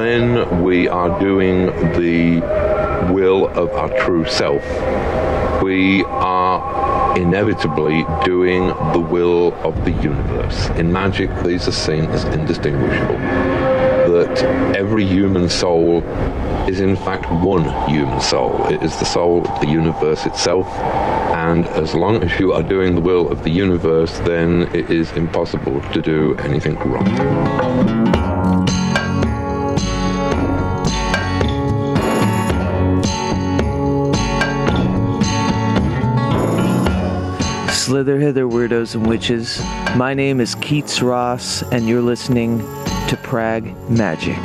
when we are doing the will of our true self, we are inevitably doing the will of the universe. In magic, these are seen as indistinguishable. That every human soul is in fact one human soul. It is the soul of the universe itself. And as long as you are doing the will of the universe, then it is impossible to do anything wrong. Slither hither, weirdos and witches. My name is Keats Ross, and you're listening to Prag Magic.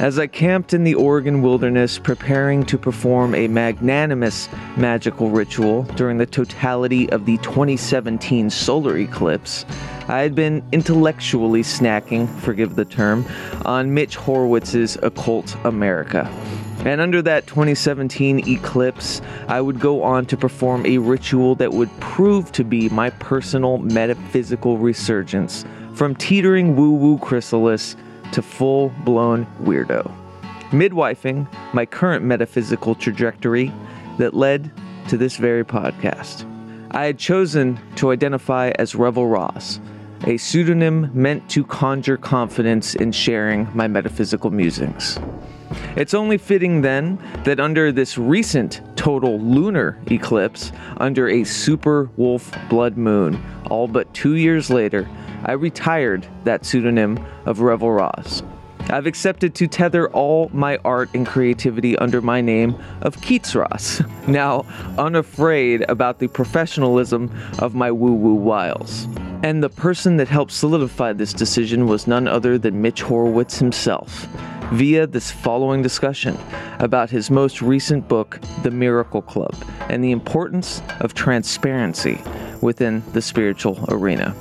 As I camped in the Oregon wilderness preparing to perform a magnanimous magical ritual during the totality of the 2017 solar eclipse, I had been intellectually snacking, forgive the term, on Mitch Horowitz's Occult America. And under that 2017 eclipse, I would go on to perform a ritual that would prove to be my personal metaphysical resurgence from teetering woo woo chrysalis to full blown weirdo. Midwifing my current metaphysical trajectory that led to this very podcast. I had chosen to identify as Revel Ross, a pseudonym meant to conjure confidence in sharing my metaphysical musings. It's only fitting then that under this recent total lunar eclipse, under a super wolf blood moon, all but two years later, I retired that pseudonym of Revel Ross. I've accepted to tether all my art and creativity under my name of Keats Ross, now unafraid about the professionalism of my woo woo wiles. And the person that helped solidify this decision was none other than Mitch Horowitz himself, via this following discussion about his most recent book, The Miracle Club, and the importance of transparency within the spiritual arena.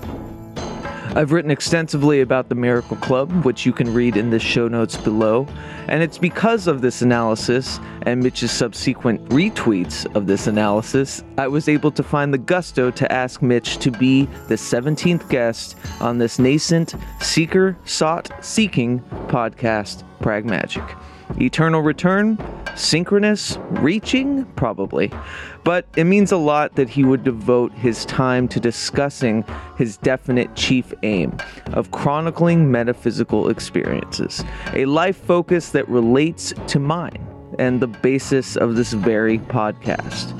I've written extensively about the Miracle Club, which you can read in the show notes below, and it's because of this analysis and Mitch's subsequent retweets of this analysis, I was able to find the gusto to ask Mitch to be the 17th guest on this nascent, seeker sought seeking podcast, Prag Magic. Eternal return? Synchronous? Reaching? Probably. But it means a lot that he would devote his time to discussing his definite chief aim of chronicling metaphysical experiences, a life focus that relates to mine and the basis of this very podcast.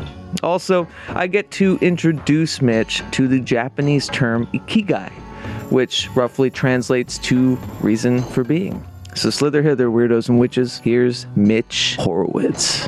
Also, I get to introduce Mitch to the Japanese term ikigai, which roughly translates to reason for being. So slither hither, weirdos and witches. Here's Mitch Horowitz.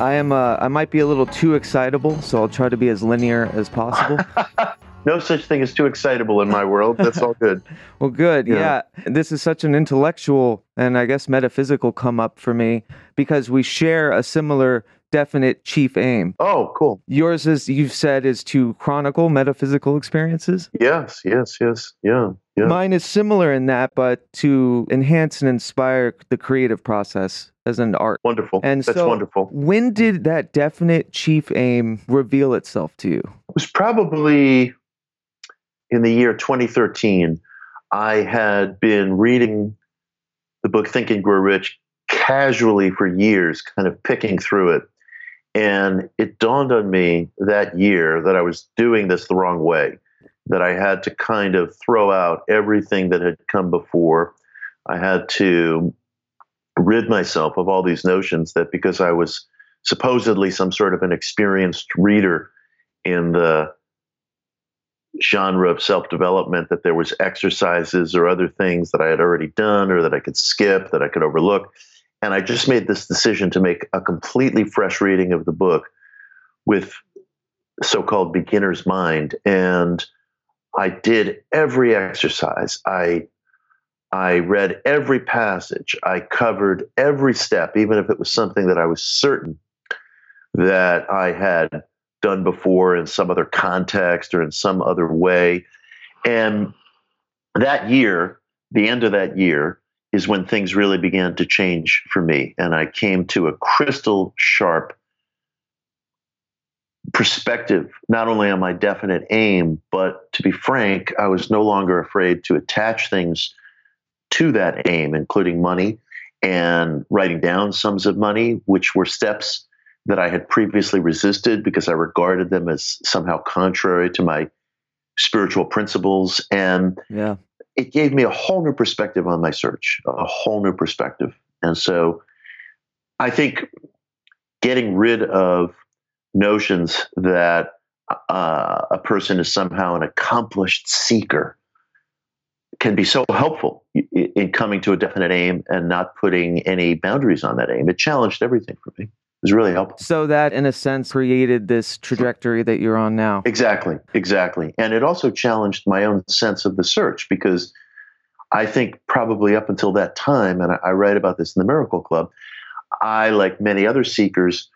I am. Uh, I might be a little too excitable, so I'll try to be as linear as possible. no such thing as too excitable in my world. That's all good. well, good. Yeah. yeah. This is such an intellectual and I guess metaphysical come up for me because we share a similar definite chief aim. Oh, cool. Yours is you've said is to chronicle metaphysical experiences? Yes, yes, yes. Yeah. Yeah. Mine is similar in that, but to enhance and inspire the creative process as an art. Wonderful. And That's so wonderful. When did that definite chief aim reveal itself to you? It was probably in the year 2013. I had been reading the book Think and Grow Rich casually for years, kind of picking through it. And it dawned on me that year that I was doing this the wrong way, that I had to kind of throw out everything that had come before. I had to rid myself of all these notions that because I was supposedly some sort of an experienced reader in the genre of self-development that there was exercises or other things that I had already done or that I could skip that I could overlook and I just made this decision to make a completely fresh reading of the book with so-called beginner's mind and I did every exercise I I read every passage. I covered every step, even if it was something that I was certain that I had done before in some other context or in some other way. And that year, the end of that year, is when things really began to change for me. And I came to a crystal sharp perspective, not only on my definite aim, but to be frank, I was no longer afraid to attach things to that aim, including money and writing down sums of money, which were steps that I had previously resisted because I regarded them as somehow contrary to my spiritual principles. And yeah. It gave me a whole new perspective on my search, a whole new perspective. And so I think getting rid of notions that uh, a person is somehow an accomplished seeker can be so helpful in coming to a definite aim and not putting any boundaries on that aim. It challenged everything for me. Was really helpful. So that, in a sense, created this trajectory that you're on now. Exactly, exactly. And it also challenged my own sense of the search because I think probably up until that time, and I write about this in the Miracle Club, I, like many other seekers,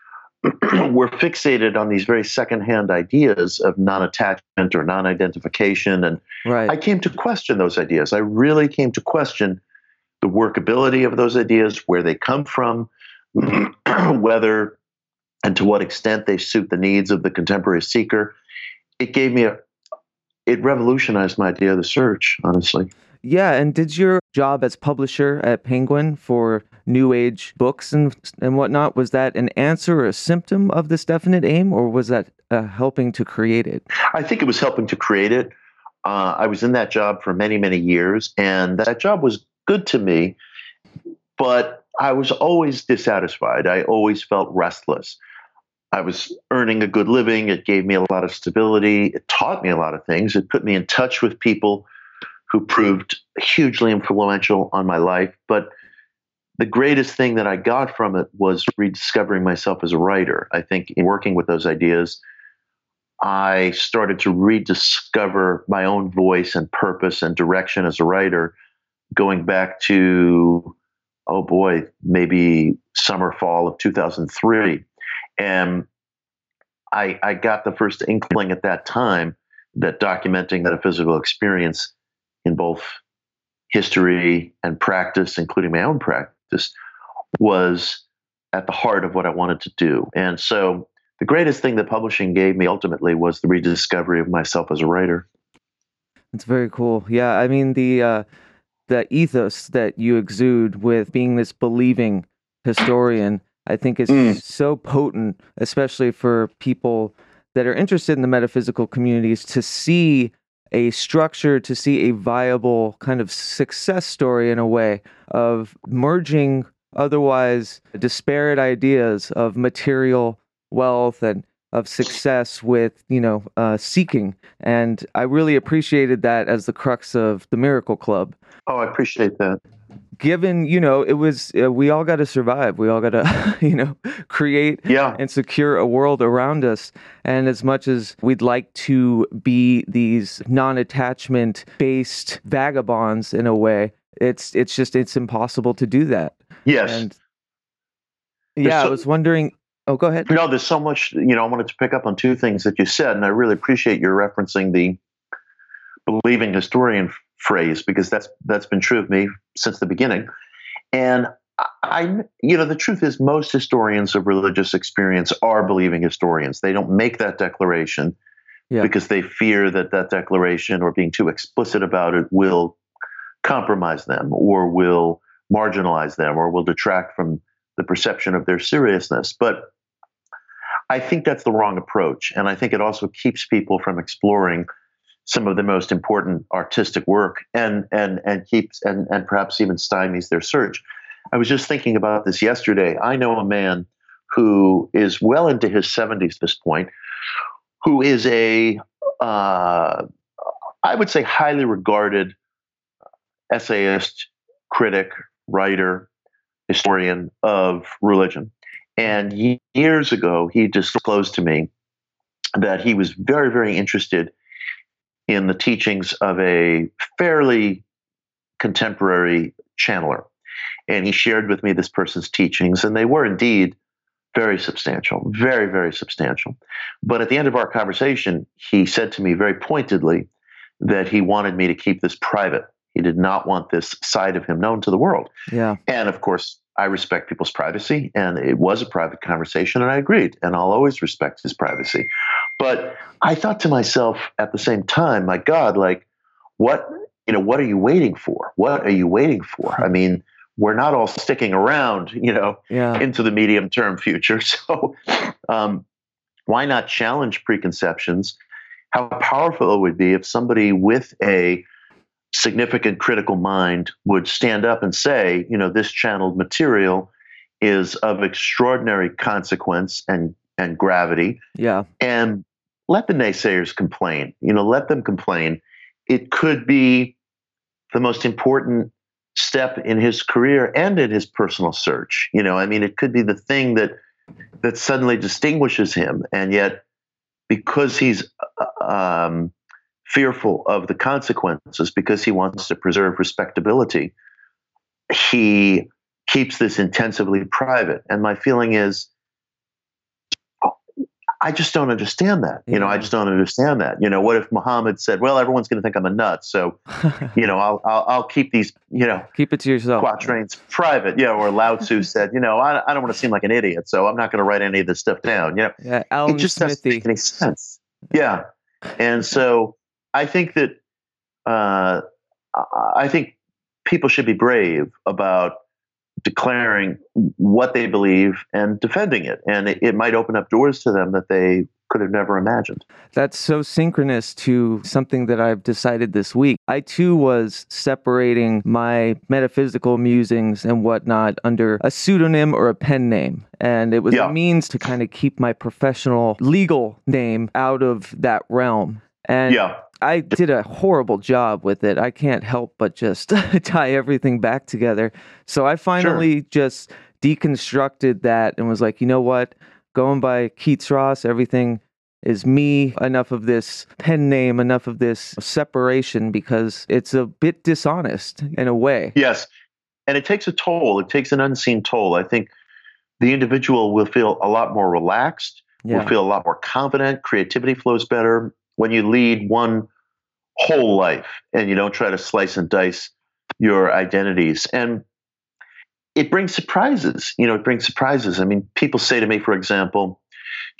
we're fixated on these very secondhand ideas of non-attachment or non-identification and right. i came to question those ideas i really came to question the workability of those ideas where they come from whether and to what extent they suit the needs of the contemporary seeker it gave me a it revolutionized my idea of the search honestly yeah, and did your job as publisher at Penguin for new age books and and whatnot was that an answer or a symptom of this definite aim, or was that uh, helping to create it? I think it was helping to create it. Uh, I was in that job for many many years, and that job was good to me, but I was always dissatisfied. I always felt restless. I was earning a good living. It gave me a lot of stability. It taught me a lot of things. It put me in touch with people who proved hugely influential on my life. But the greatest thing that I got from it was rediscovering myself as a writer. I think in working with those ideas, I started to rediscover my own voice and purpose and direction as a writer, going back to, oh boy, maybe summer, fall of 2003. And I, I got the first inkling at that time that documenting metaphysical experience in both history and practice, including my own practice, was at the heart of what I wanted to do. And so the greatest thing that publishing gave me ultimately was the rediscovery of myself as a writer. It's very cool. Yeah, I mean the uh, the ethos that you exude with being this believing historian, I think is mm. so potent, especially for people that are interested in the metaphysical communities to see a structure to see a viable kind of success story in a way of merging otherwise disparate ideas of material wealth and of success with you know uh, seeking. And i really appreciated that as the crux of the miracle club. Oh i appreciate that. Given you know it was uh, we all got to survive. We all got to you know create yeah. and secure a world around us. And as much as we'd like to be these non-attachment based vagabonds in a way it's it's just it's impossible to do that. Yes. And yeah so, i was wondering oh go ahead no there's so much you know i wanted to pick up on two things that you said and i really appreciate your referencing the believing historian phrase because that's that's been true of me since the beginning. And I, you know, the truth is, most historians of religious experience are believing historians. They don't make that declaration yeah. because they fear that that declaration or being too explicit about it will compromise them or will marginalize them or will detract from the perception of their seriousness. But I think that's the wrong approach. And I think it also keeps people from exploring some of the most important artistic work and and and keeps and and perhaps even stymies their search. I was just thinking about this yesterday. I know a man who is well into his 70s at this point, who is a uh, I would say highly regarded essayist, critic, writer, historian of religion. And years ago, he disclosed to me that he was very, very interested in the teachings of a fairly contemporary channeler. And he shared with me this person's teachings, and they were indeed very substantial, very, very substantial. But at the end of our conversation, he said to me very pointedly that he wanted me to keep this private. He did not want this side of him known to the world. Yeah. And of course, I respect people's privacy, and it was a private conversation, and I agreed, and I'll always respect his privacy. But I thought to myself at the same time, my God, like, what, you know, what are you waiting for? What are you waiting for? I mean, we're not all sticking around, you know, Yeah. into the medium term future. So, um, why not challenge preconceptions? How powerful it would be if somebody with a significant critical mind would stand up and say, you know, this channeled material is of extraordinary consequence and and gravity Yeah. and let the naysayers complain. You know, let them complain. It could be the most important step in his career and in his personal search. You know, I mean, it could be the thing that that suddenly distinguishes him, and yet because he's uh, um, fearful of the consequences, because he wants to preserve respectability, he keeps this intensively private. And my feeling is I just don't understand that. You know, I just don't understand that. You know, what if Muhammad said, "Well, everyone's going to think I'm a nut, so you know, I'll, I'll I'll keep these you know Keep it to yourself. quatrains private." Yeah, or Lao Tzu said, "You know, I, I don't want to seem like an idiot, so I'm not going to write any of this stuff down." You know, Yeah. Alan it just doesn't make any sense. Yeah, and so I think that uh, I- think people should be brave about declaring what they believe and defending it, and it, it might open up doors to them that they could have never imagined. That's so synchronous to something that I've decided this week. I too was separating my metaphysical musings and whatnot under a pseudonym or a pen name. And it was Yeah. a means to kind of keep my professional legal name out of that realm. And Yeah, I did a horrible job with it. I can't help but just tie everything back together. So I finally just deconstructed that and was like, you know what? Going by Keats Ross, everything is me. Enough of this pen name, enough of this separation because it's a bit dishonest in a way. Yes. And it takes a toll. It takes an unseen toll. I think the individual will feel a lot more relaxed, Yeah. will feel a lot more confident. Creativity flows better when you lead one whole life and you don't try to slice and dice your identities. And it brings surprises. You know, it brings surprises. I mean, people say to me, for example,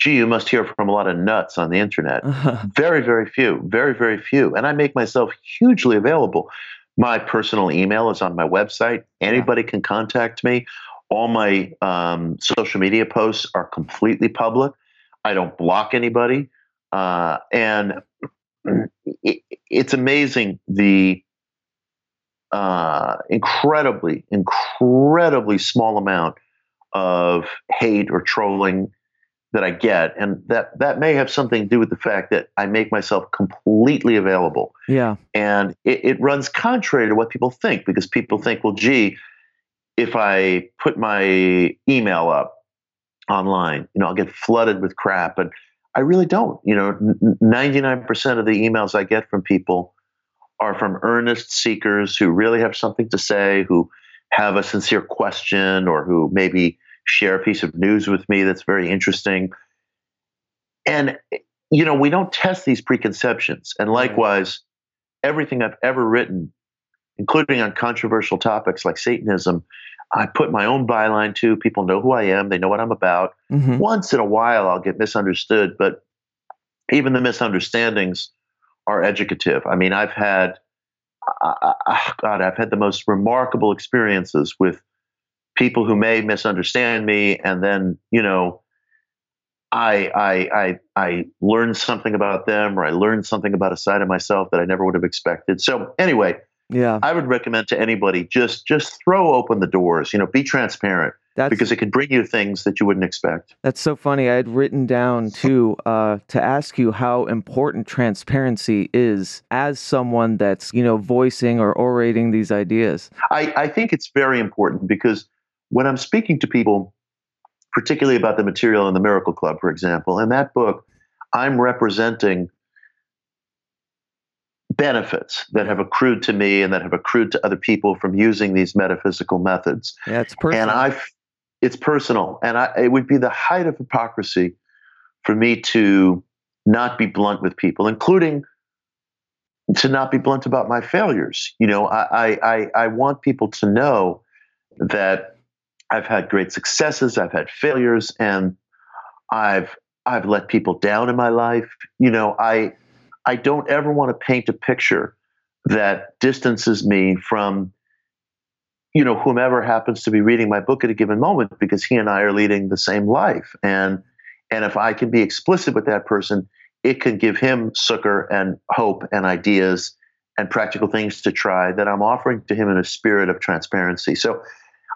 gee, you must hear from a lot of nuts on the internet. Very, very few, very, very few. And I make myself hugely available. My personal email is on my website. Anybody can contact me. All my um, social media posts are completely public. I don't block anybody. Uh, and it, it's amazing the uh, incredibly, incredibly small amount of hate or trolling that I get, and that that may have something to do with the fact that I make myself completely available, yeah. and it, it runs contrary to what people think because people think, well, gee, if I put my email up online, you know, I'll get flooded with crap, and I really don't. You know, ninety nine percent of the emails I get from people are from earnest seekers who really have something to say, who have a sincere question, or who maybe share a piece of news with me that's very interesting. And, you know, we don't test these preconceptions. And mm-hmm. likewise, everything I've ever written, including on controversial topics like Satanism, I put my own byline to. People know who I am, they know what I'm about. hmm Once in a while, I'll get misunderstood, but even the misunderstandings are educative. I mean, I've had, I, I, God, I've had the most remarkable experiences with people who may misunderstand me, and then you know, I I I I learned something about them, or I learned something about a side of myself that I never would have expected. So anyway, Yeah. I would recommend to anybody just just throw open the doors. You know, be transparent That's because it can bring you things that you wouldn't expect. That's so funny. I had written down too uh, to ask you how important transparency is as someone that's you know voicing or orating these ideas. I, I think it's very important because when I'm speaking to people, particularly about the material in the Miracle Club, for example, in that book, I'm representing benefits that have accrued to me and that have accrued to other people from using these metaphysical methods. Yeah, it's personal. And I, it's personal, and I, it would be the height of hypocrisy for me to not be blunt with people, including to not be blunt about my failures. You know, I, I, I want people to know that I've had great successes, I've had failures, and I've I've let people down in my life. You know, I I don't ever want to paint a picture that distances me from you know whomever happens to be reading my book at a given moment because he and I are leading the same life. And and if I can be explicit with that person it can give him succor and hope and ideas and practical things to try that I'm offering to him in a spirit of transparency. So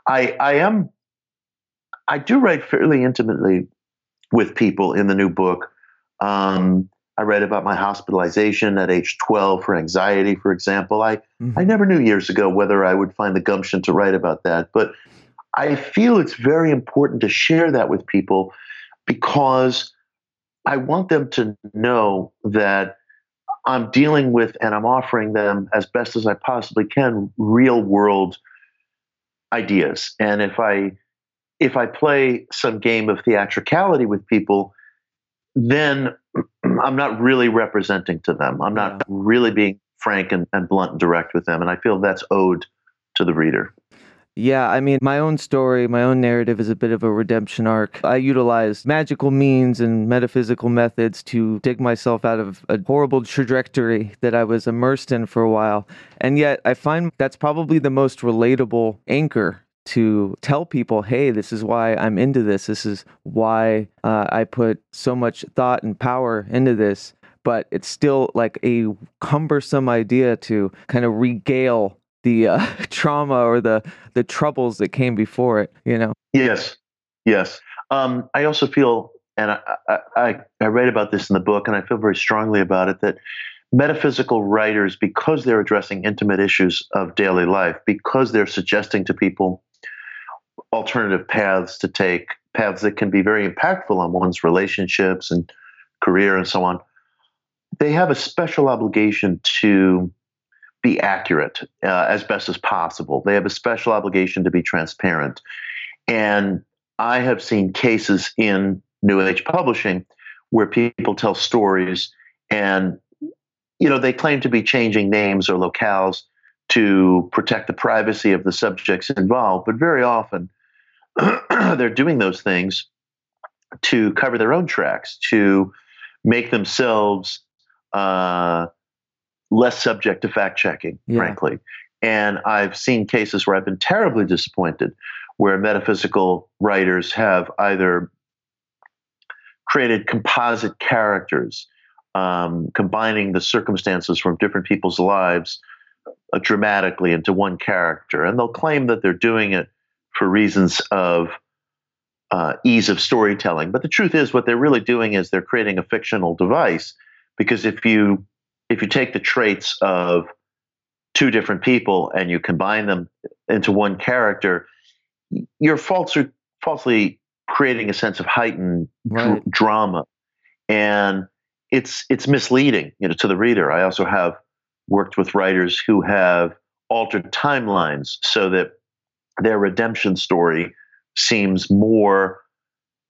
I I am I do write fairly intimately with people in the new book. Um, I read about my hospitalization at age 12 for anxiety, for example. I, mm-hmm. I never knew years ago whether I would find the gumption to write about that, but I feel it's very important to share that with people because I want them to know that I'm dealing with and I'm offering them as best as I possibly can real world ideas. And if I if I play some game of theatricality with people, then I'm not really representing to them. I'm not yeah. really being frank and, and blunt and direct with them. And I feel that's owed to the reader. Yeah, I mean, my own story, my own narrative is a bit of a redemption arc. I utilized magical means and metaphysical methods to dig myself out of a horrible trajectory that I was immersed in for a while. And yet, I find that's probably the most relatable anchor to tell people, hey, this is why I'm into this. This is why uh, I put so much thought and power into this. But it's still like a cumbersome idea to kind of regale the uh, trauma or the the troubles that came before it. You know. Yes. Yes. Um, I also feel, and I, I I write about this in the book, and I feel very strongly about it that metaphysical writers, because they're addressing intimate issues of daily life, because they're suggesting to people alternative paths to take, paths that can be very impactful on one's relationships and career and so on, they have a special obligation to be accurate uh, as best as possible. They have a special obligation to be transparent. And I have seen cases in New Age publishing where people tell stories and you know they claim to be changing names or locales to protect the privacy of the subjects involved, but very often they're doing those things to cover their own tracks, to make themselves uh, less subject to fact checking, yeah. frankly. And I've seen cases where I've been terribly disappointed where metaphysical writers have either created composite characters, um, combining the circumstances from different people's lives uh, dramatically into one character. And they'll claim that they're doing it for reasons of uh, ease of storytelling. But the truth is, what they're really doing is they're creating a fictional device. Because if you if you take the traits of two different people and you combine them into one character, you're falsely, falsely creating a sense of heightened right. dr- drama, and it's it's misleading you know, to the reader. I also have worked with writers who have altered timelines so that their redemption story seems more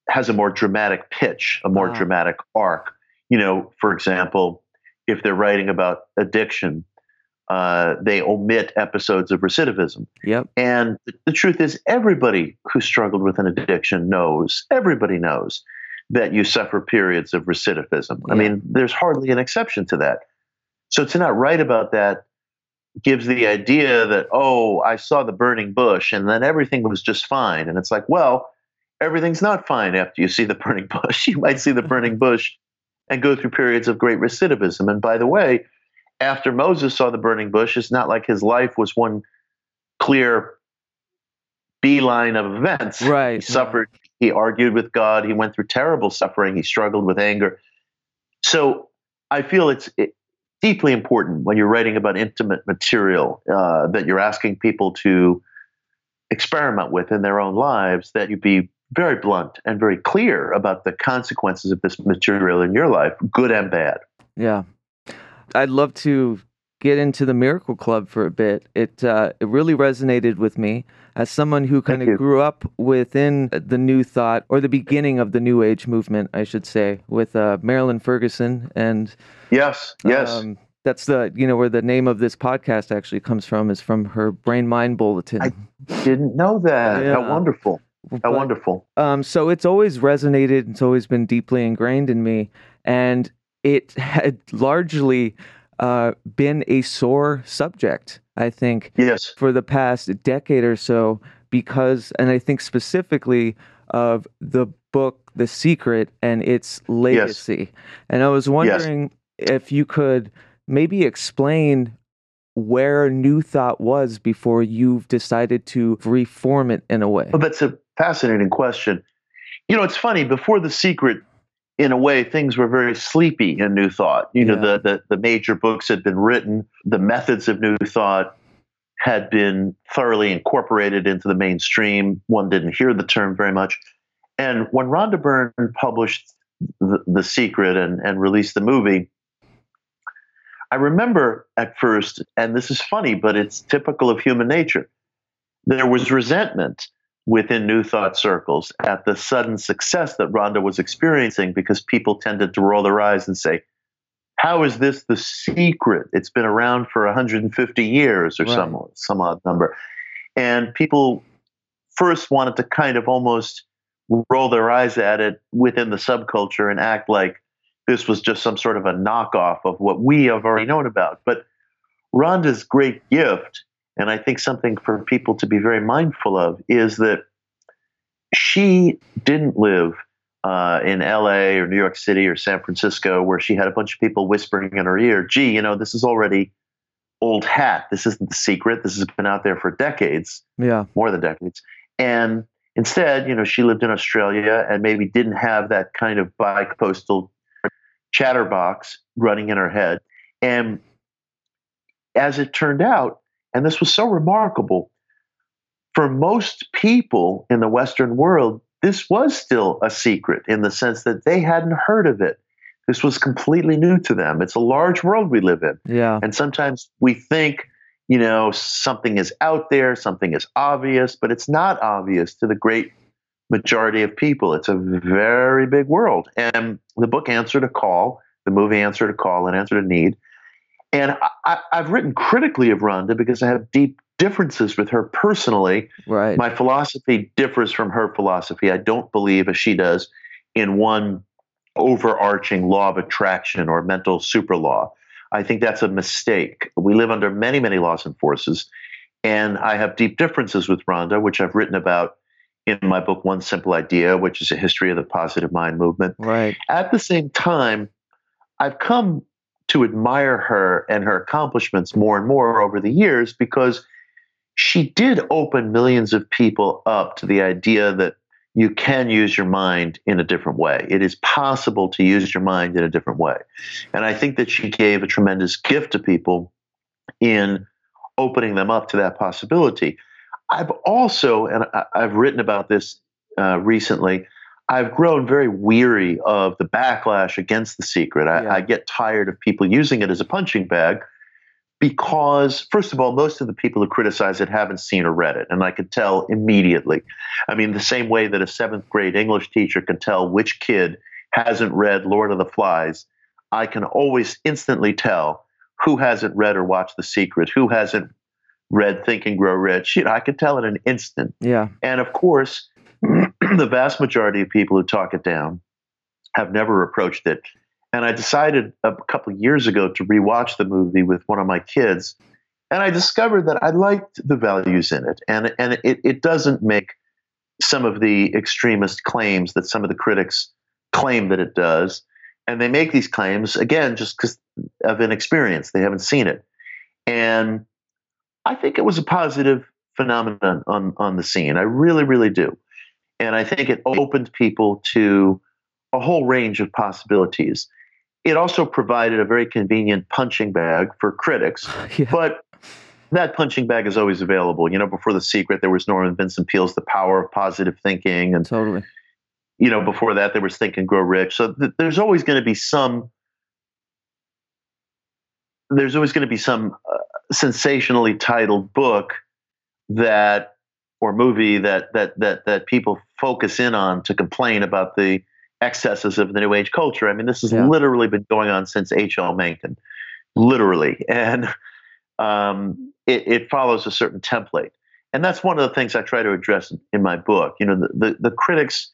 has a more dramatic pitch, a more wow. dramatic arc. You know, for example, if they're writing about addiction, uh, they omit episodes of recidivism. Yep. And the, the truth is, everybody who struggled with an addiction knows, everybody knows that you suffer periods of recidivism. Yeah. I mean, there's hardly an exception to that. So to not write about that gives the idea that, oh, I saw the burning bush and then everything was just fine. And it's like, well, everything's not fine after you see the burning bush. You might see the mm-hmm. burning bush and go through periods of great recidivism. And by the way, after Moses saw the burning bush, it's not like his life was one clear beeline of events. Right. He suffered, he argued with God, he went through terrible suffering, he struggled with anger. So I feel it's it, deeply important when you're writing about intimate material uh, that you're asking people to experiment with in their own lives that you be very blunt and very clear about the consequences of this material in your life, good and bad. Yeah. I'd love to get into the Miracle Club for a bit. It uh, it really resonated with me as someone who kind of grew up within the New Thought or the beginning of the New Age movement, I should say, with uh, Marilyn Ferguson and yes, yes. Um, That's the you know where the name of this podcast actually comes from is from her brain mind bulletin. I didn't know that. Yeah. How wonderful. How But- wonderful. Um, so it's always resonated. It's always been deeply ingrained in me, and it had largely uh, been a sore subject. I think Yes. for the past decade or so, because, and I think specifically of the book The Secret and its legacy. Yes. And I was wondering if you could maybe explain where New Thought was before you've decided to reform it in a way. Well, that's a fascinating question. You know, it's funny. Before the secret, in a way, things were very sleepy in New Thought. You know, the, the the major books had been written. The methods of New Thought had been thoroughly incorporated into the mainstream. One didn't hear the term very much. And when Rhonda Byrne published the, the Secret and, and released the movie, I remember at first, and this is funny, but it's typical of human nature. There was resentment within New Thought circles at the sudden success that Rhonda was experiencing because people tended to roll their eyes and say, How is this the secret? It's been around for 150 years or Right. some, some odd number. And people first wanted to kind of almost roll their eyes at it within the subculture and act like this was just some sort of a knockoff of what we have already known about. But Rhonda's great gift, and I think something for people to be very mindful of, is that she didn't live uh, in LA or New York City or San Francisco where she had a bunch of people whispering in her ear, gee, you know, this is already old hat. This isn't the secret. This has been out there for decades Yeah. more than decades. And instead, you know, she lived in Australia and maybe didn't have that kind of bi-coastal chatterbox running in her head. And as it turned out, and this was so remarkable, for most people in the Western world, this was still a secret in the sense that they hadn't heard of it. This was completely new to them. It's a large world we live in. Yeah. And sometimes we think, you know, something is out there, something is obvious, but it's not obvious to the great majority of people. It's a very big world. And the book answered a call, the movie answered a call and answered a need. And I, I've written critically of Rhonda because I have deep differences with her personally. Right. My philosophy differs from her philosophy. I don't believe, as she does, in one overarching law of attraction or mental super law. I think that's a mistake. We live under many, many laws and forces. And I have deep differences with Rhonda, which I've written about in my book, One Simple Idea, which is a history of the positive mind movement. right. At the same time, I've come to admire her and her accomplishments more and more over the years because she did open millions of people up to the idea that you can use your mind in a different way. It is possible to use your mind in a different way. And I think that she gave a tremendous gift to people in opening them up to that possibility. I've also, and I've written about this uh, recently, I've grown very weary of the backlash against the secret. I, Yeah. I get tired of people using it as a punching bag because, first of all, most of the people who criticize it haven't seen or read it. And I could tell immediately. I mean, the same way that a seventh grade English teacher can tell which kid hasn't read Lord of the Flies, I can always instantly tell who hasn't read or watched The Secret, who hasn't read Think and Grow Rich. You know, I could tell in an instant. Yeah. And of course, the vast majority of people who talk it down have never approached it. And I decided a couple of years ago to rewatch the movie with one of my kids. And I discovered that I liked the values in it. And, and it, it doesn't make some of the extremist claims that some of the critics claim that it does. And they make these claims, again, just because of inexperience. They haven't seen it. And I think it was a positive phenomenon on, on the scene. I really, really do. And I think it opened people to a whole range of possibilities. It also provided a very convenient punching bag for critics, Yeah. but that punching bag is always available. You know, before The Secret, there was Norman Vincent Peale's The Power of Positive Thinking. And, Totally. you know, before that, there was Think and Grow Rich. So th- there's always going to be some. There's always going to be some uh, sensationally titled book that or movie that that that that people focus in on to complain about the excesses of the new age culture. I mean, this has Yeah. literally been going on since H.L. Mencken. literally, and um, it, it, follows a certain template. And that's one of the things I try to address in my book. You know, the, the, the critics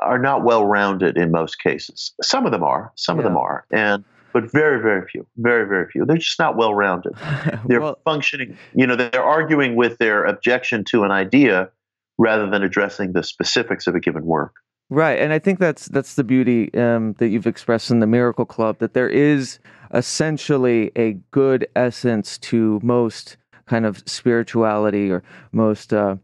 are not well rounded in most cases. Some of them are, some yeah. of them are, and but very, very few, very, very few. They're just not well rounded. They're well, functioning. You know, they're arguing with their objection to an idea rather than addressing the specifics of a given work. Right, and I think that's that's the beauty um, that you've expressed in the Miracle Club that there is essentially a good essence to most kind of spirituality or most uh,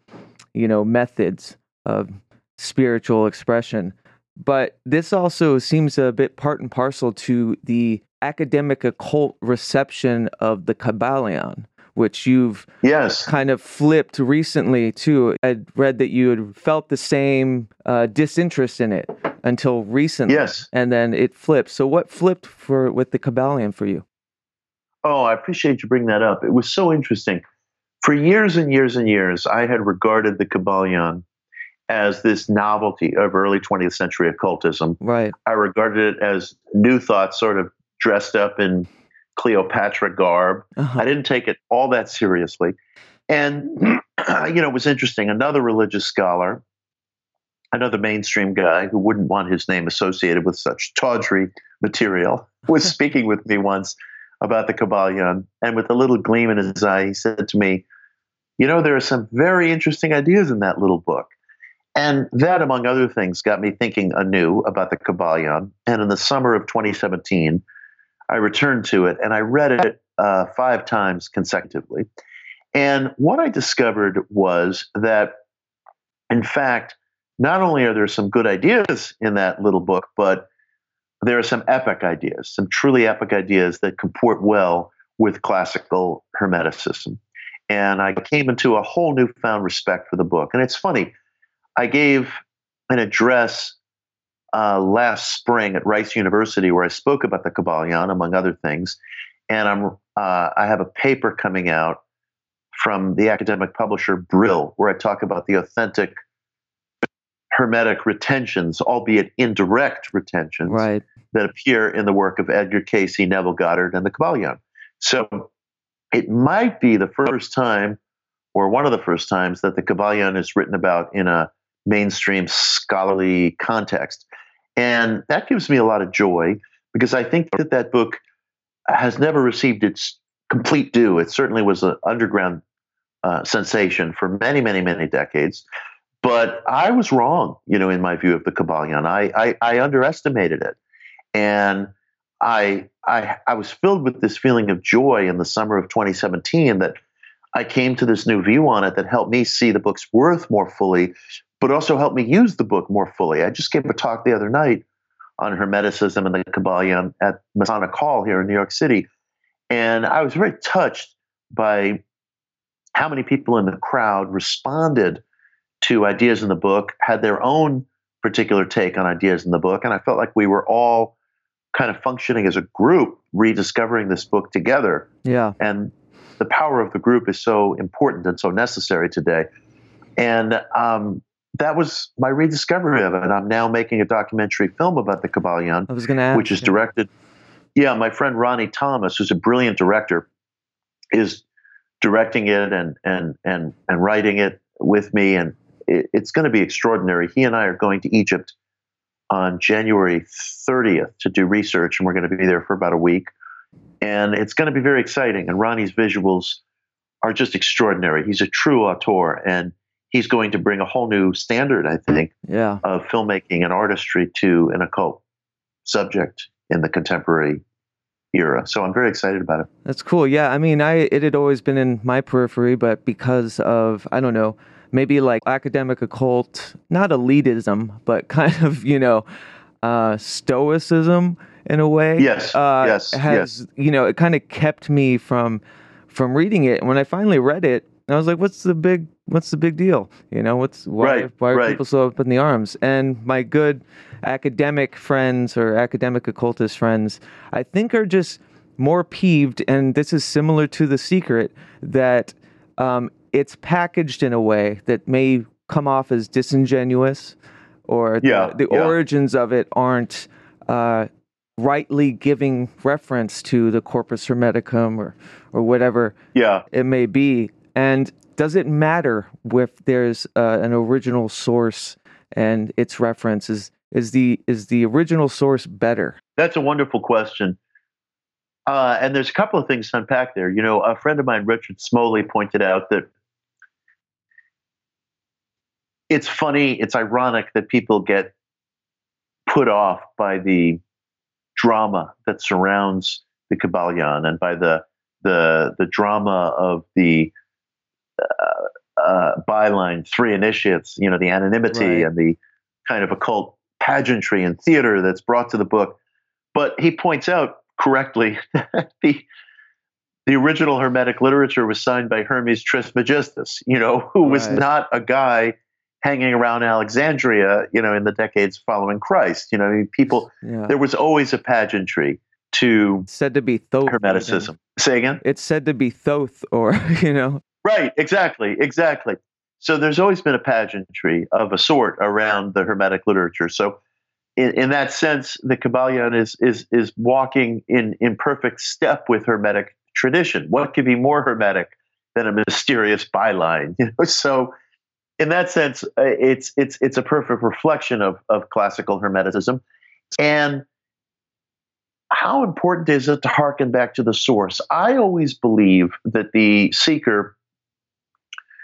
you know methods of spiritual expression. But this also seems a bit part and parcel to the academic occult reception of the Kybalion which you've yes kind of flipped recently too. I'd read that you had felt the same uh, disinterest in it until recently. Yes, and then it flipped. So what flipped for with the Kybalion for you? Oh, I appreciate you bringing that up. It was so interesting. For years and years and years, I had regarded the Kybalion as this novelty of early 20th century occultism. Right. I regarded it as new thought, sort of dressed up in Cleopatra garb. Uh-huh. I didn't take it all that seriously. And, you know, it was interesting. Another religious scholar, another mainstream guy who wouldn't want his name associated with such tawdry material, was speaking with me once about the Kybalion. And with a little gleam in his eye, he said to me, You know, there are some very interesting ideas in that little book. And that, among other things, got me thinking anew about the Kybalion. And in the summer of 2017, I returned to it and I read it uh, five times consecutively. And what I discovered was that, in fact, not only are there some good ideas in that little book, but there are some epic ideas, some truly epic ideas that comport well with classical Hermeticism. And I came into a whole newfound respect for the book. And it's funny, I gave an address uh, last spring at Rice University where I spoke about the Kybalion, among other things. And I'm uh, I have a paper coming out from the academic publisher Brill where I talk about the authentic hermetic retentions, albeit indirect retentions, right. that appear in the work of Edgar Cayce, Neville Goddard, and the Kybalion. So it might be the first time, or one of the first times, that the Kybalion is written about in a mainstream scholarly context. And that gives me a lot of joy because I think that that book has never received its complete due. It certainly was an underground uh, sensation for many, many, many decades. But I was wrong, you know, in my view of the Kybalion. I, I, I underestimated it. And I, I, I was filled with this feeling of joy in the summer of 2017 that I came to this new view on it that helped me see the book's worth more fully but also helped me use the book more fully. I just gave a talk the other night on Hermeticism and the Kybalion at Masonic Hall here in New York City. And I was very touched by how many people in the crowd responded to ideas in the book, had their own particular take on ideas in the book. And I felt like we were all kind of functioning as a group, rediscovering this book together. Yeah. And the power of the group is so important and so necessary today. And um, that was my rediscovery of it. And I'm now making a documentary film about the Kybalion, I was to ask, which is directed. Yeah, my friend Ronni Thomas, who's a brilliant director, is directing it and and and and writing it with me, and it, it's going to be extraordinary. He and I are going to Egypt on January 30th to do research, and we're going to be there for about a week, and it's going to be very exciting. And Ronni's visuals are just extraordinary. He's a true auteur, and he's going to bring a whole new standard, I think, yeah. of filmmaking and artistry to an occult subject in the contemporary era. So I'm very excited about it. That's cool. Yeah, I mean, I it had always been in my periphery, but because of I don't know, maybe like academic occult, not elitism, but kind of you know, uh, stoicism in a way. Yes. Uh, yes. Has yes. you know, it kind of kept me from from reading it. And when I finally read it, I was like, "What's the big what's the big deal? You know, what's why right, why are right. people so up in the arms? And my good academic friends or academic occultist friends, I think are just more peeved, and this is similar to the secret that um, it's packaged in a way that may come off as disingenuous, or yeah, the, the yeah. origins of it aren't. Uh, rightly giving reference to the corpus hermeticum or or whatever yeah. it may be. And does it matter if there's uh, an original source and its reference? Is is the is the original source better? That's a wonderful question. Uh, and there's a couple of things to unpack there. You know, a friend of mine, Richard Smoley, pointed out that it's funny, it's ironic that people get put off by the drama that surrounds the Kybalion and by the the the drama of the uh, uh, byline three initiates, you know, the anonymity right. and the kind of occult pageantry and theater that's brought to the book. But he points out correctly that the the original Hermetic literature was signed by Hermes Trismegistus, you know, who was not a guy hanging around Alexandria, you know, in the decades following Christ. You know, I mean, people, yeah. there was always a pageantry to it's said to be Thoth Hermeticism. Say again? It's said to be Thoth, or you know. Right. Exactly. Exactly. So there's always been a pageantry of a sort around the Hermetic literature. So. In, in that sense, the Kybalion is is is walking in in perfect step with Hermetic tradition. What could be more Hermetic than a mysterious byline? You know, so in that sense, uh, it's it's it's a perfect reflection of of classical Hermeticism, and how important is it to harken back to the source? I always believe that the seeker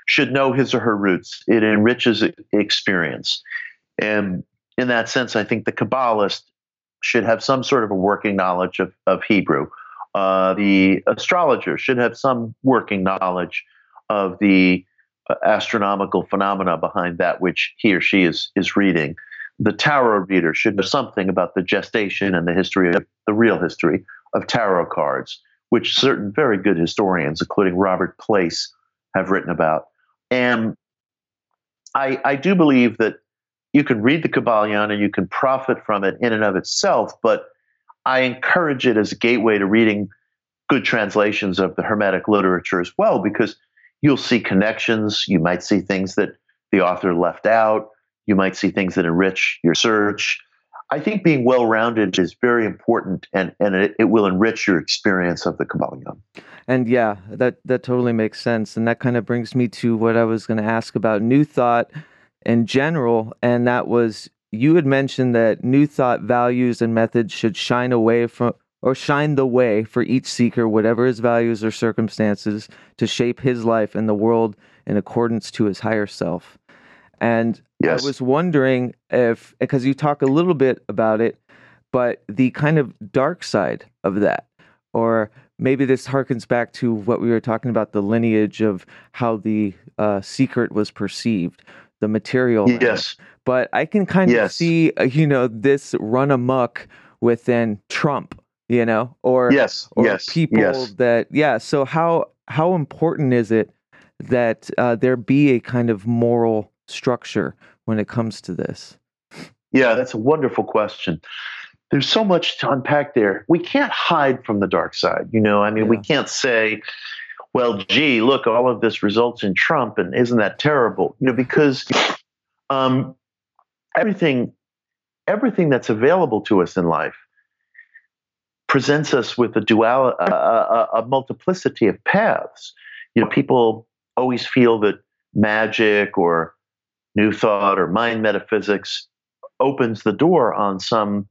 should know his or her roots. It enriches experience. And in that sense, I think the Kabbalist should have some sort of a working knowledge of, of Hebrew. Uh, the astrologer should have some working knowledge of the uh, astronomical phenomena behind that which he or she is, is reading the tarot reader should know something about the gestation and the history of the real history of tarot cards, which certain very good historians, including Robert Place, have written about. And I, I do believe that you can read the Kybalion and you can profit from it in and of itself, but I encourage it as a gateway to reading good translations of the Hermetic literature as well, because you'll see connections. You might see things that the author left out. You might see things that enrich your search. I think being well rounded is very important and, and it, it, will enrich your experience of the Kybalion. And yeah, that, that totally makes sense. And that kind of brings me to what I was going to ask about New Thought in general. And that was you had mentioned that New Thought values and methods should shine away from or shine the way for each seeker, whatever his values or circumstances, to shape his life and the world in accordance to his higher self. And yes. I was wondering if, because you talk a little bit about it, but the kind of dark side of that, or maybe this harkens back to what we were talking about the lineage of how the uh, secret was perceived, the material. Yes. But I can kind yes. of see, uh, you know, this run amok within Trump, you know, or yes, or yes, people yes. that, yeah. So how how important is it that uh, there be a kind of moral structure when it comes to this? Yeah, that's a wonderful question. There's so much to unpack there. We can't hide from the dark side. You know, I mean, yeah. we can't say, well, gee, look, all of this results in Trump, and isn't that terrible? You know, because um, everything, everything that's available to us in life presents us with a dual, a, a, a multiplicity of paths. You know, people always feel that magic or New Thought or mind metaphysics opens the door on some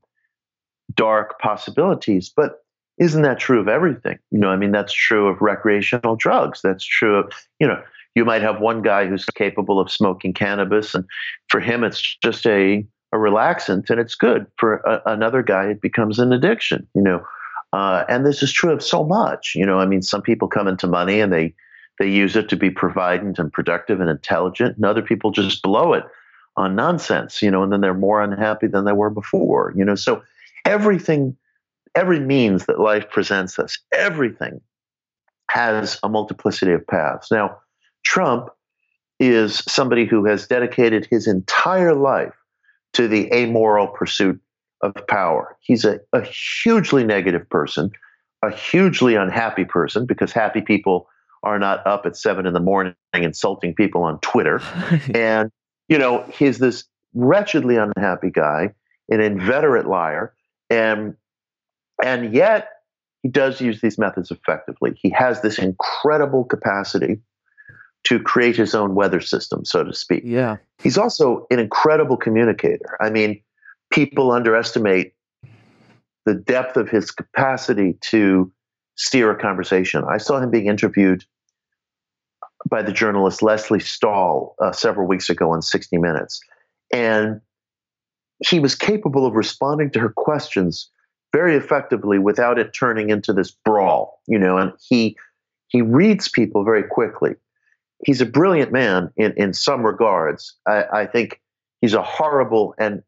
dark possibilities. But isn't that true of everything? You know, I mean, that's true of recreational drugs. That's true of, you know, you might have one guy who's capable of smoking cannabis, and for him, it's just a, a relaxant and it's good. For a, another guy, it becomes an addiction, you know. Uh, and this is true of so much. You know, I mean, some people come into money and they they use it to be provident and productive and intelligent, and other people just blow it on nonsense, you know, and then they're more unhappy than they were before, you know. So everything, every means that life presents us, everything has a multiplicity of paths. Now, Trump is somebody who has dedicated his entire life to the amoral pursuit of power. He's a, a hugely negative person, a hugely unhappy person, because happy people are not up at seven in the morning insulting people on Twitter. and, you know, he's this wretchedly unhappy guy, an inveterate liar. And And yet, he does use these methods effectively. He has this incredible capacity to create his own weather system, so to speak. Yeah. He's also an incredible communicator. I mean, people underestimate the depth of his capacity to steer a conversation. I saw him being interviewed by the journalist Lesley Stahl uh, several weeks ago on 60 Minutes. And he was capable of responding to her questions very effectively without it turning into this brawl, you know, and he he reads people very quickly. He's a brilliant man in, in some regards. I, I think he's a horrible and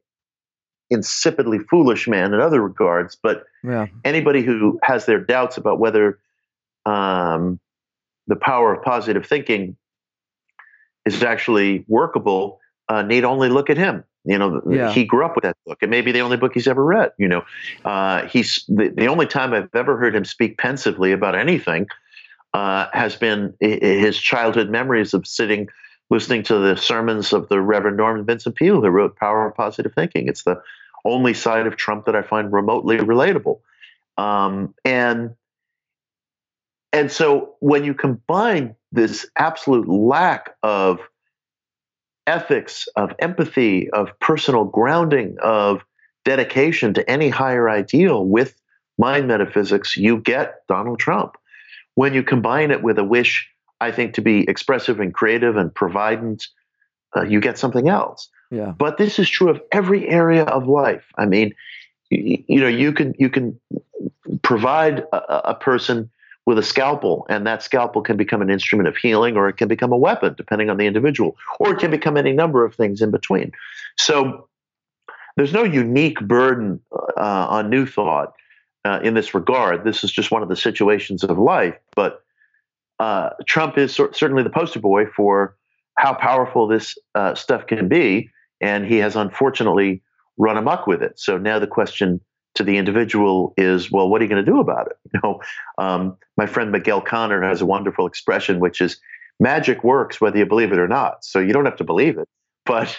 insipidly foolish man in other regards, but Yeah. anybody who has their doubts about whether um, the power of positive thinking is actually workable uh, need only look at him. You know, Yeah. he grew up with that book. It may be the only book he's ever read. You know, uh, he's the, the only time I've ever heard him speak pensively about anything uh, has been his childhood memories of sitting listening to the sermons of the Reverend Norman Vincent Peale, who wrote Power of Positive Thinking. It's the only side of Trump that I find remotely relatable. Um, and and so when you combine this absolute lack of ethics, of empathy, of personal grounding, of dedication to any higher ideal with mind metaphysics, you get Donald Trump. When you combine it with a wish, I think, to be expressive and creative and provident, uh, you get something else. Yeah. But this is true of every area of life. I mean, you, you know, you can you can provide a, a person with a scalpel, and that scalpel can become an instrument of healing, or it can become a weapon, depending on the individual, or it can become any number of things in between. So there's no unique burden uh, on New Thought uh, in this regard. This is just one of the situations of life. But uh, Trump is cer- certainly the poster boy for how powerful this uh, stuff can be, and he has unfortunately run amok with it. So now the question to the individual is, well, what are you going to do about it? You know, um, my friend Miguel Conner has a wonderful expression, which is, magic works whether you believe it or not. So you don't have to believe it, but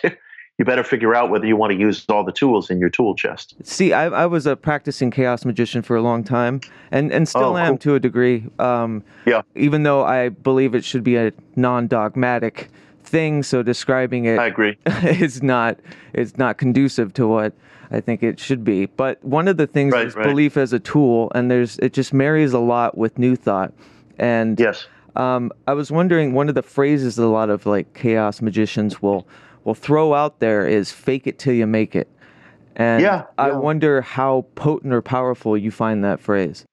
you better figure out whether you want to use all the tools in your tool chest. See, I, I was a practicing chaos magician for a long time, and and still Oh, am cool. to a degree. Um, Yeah. Even though I believe it should be a non-dogmatic thing, so describing it I agree. is not is not conducive to what I think it should be. But one of the things Right, is right. belief as a tool, and there's it just marries a lot with new thought. And Yes. um, I was wondering one of the phrases that a lot of like chaos magicians will will throw out there is "fake it till you make it," and Yeah, I wonder how potent or powerful you find that phrase.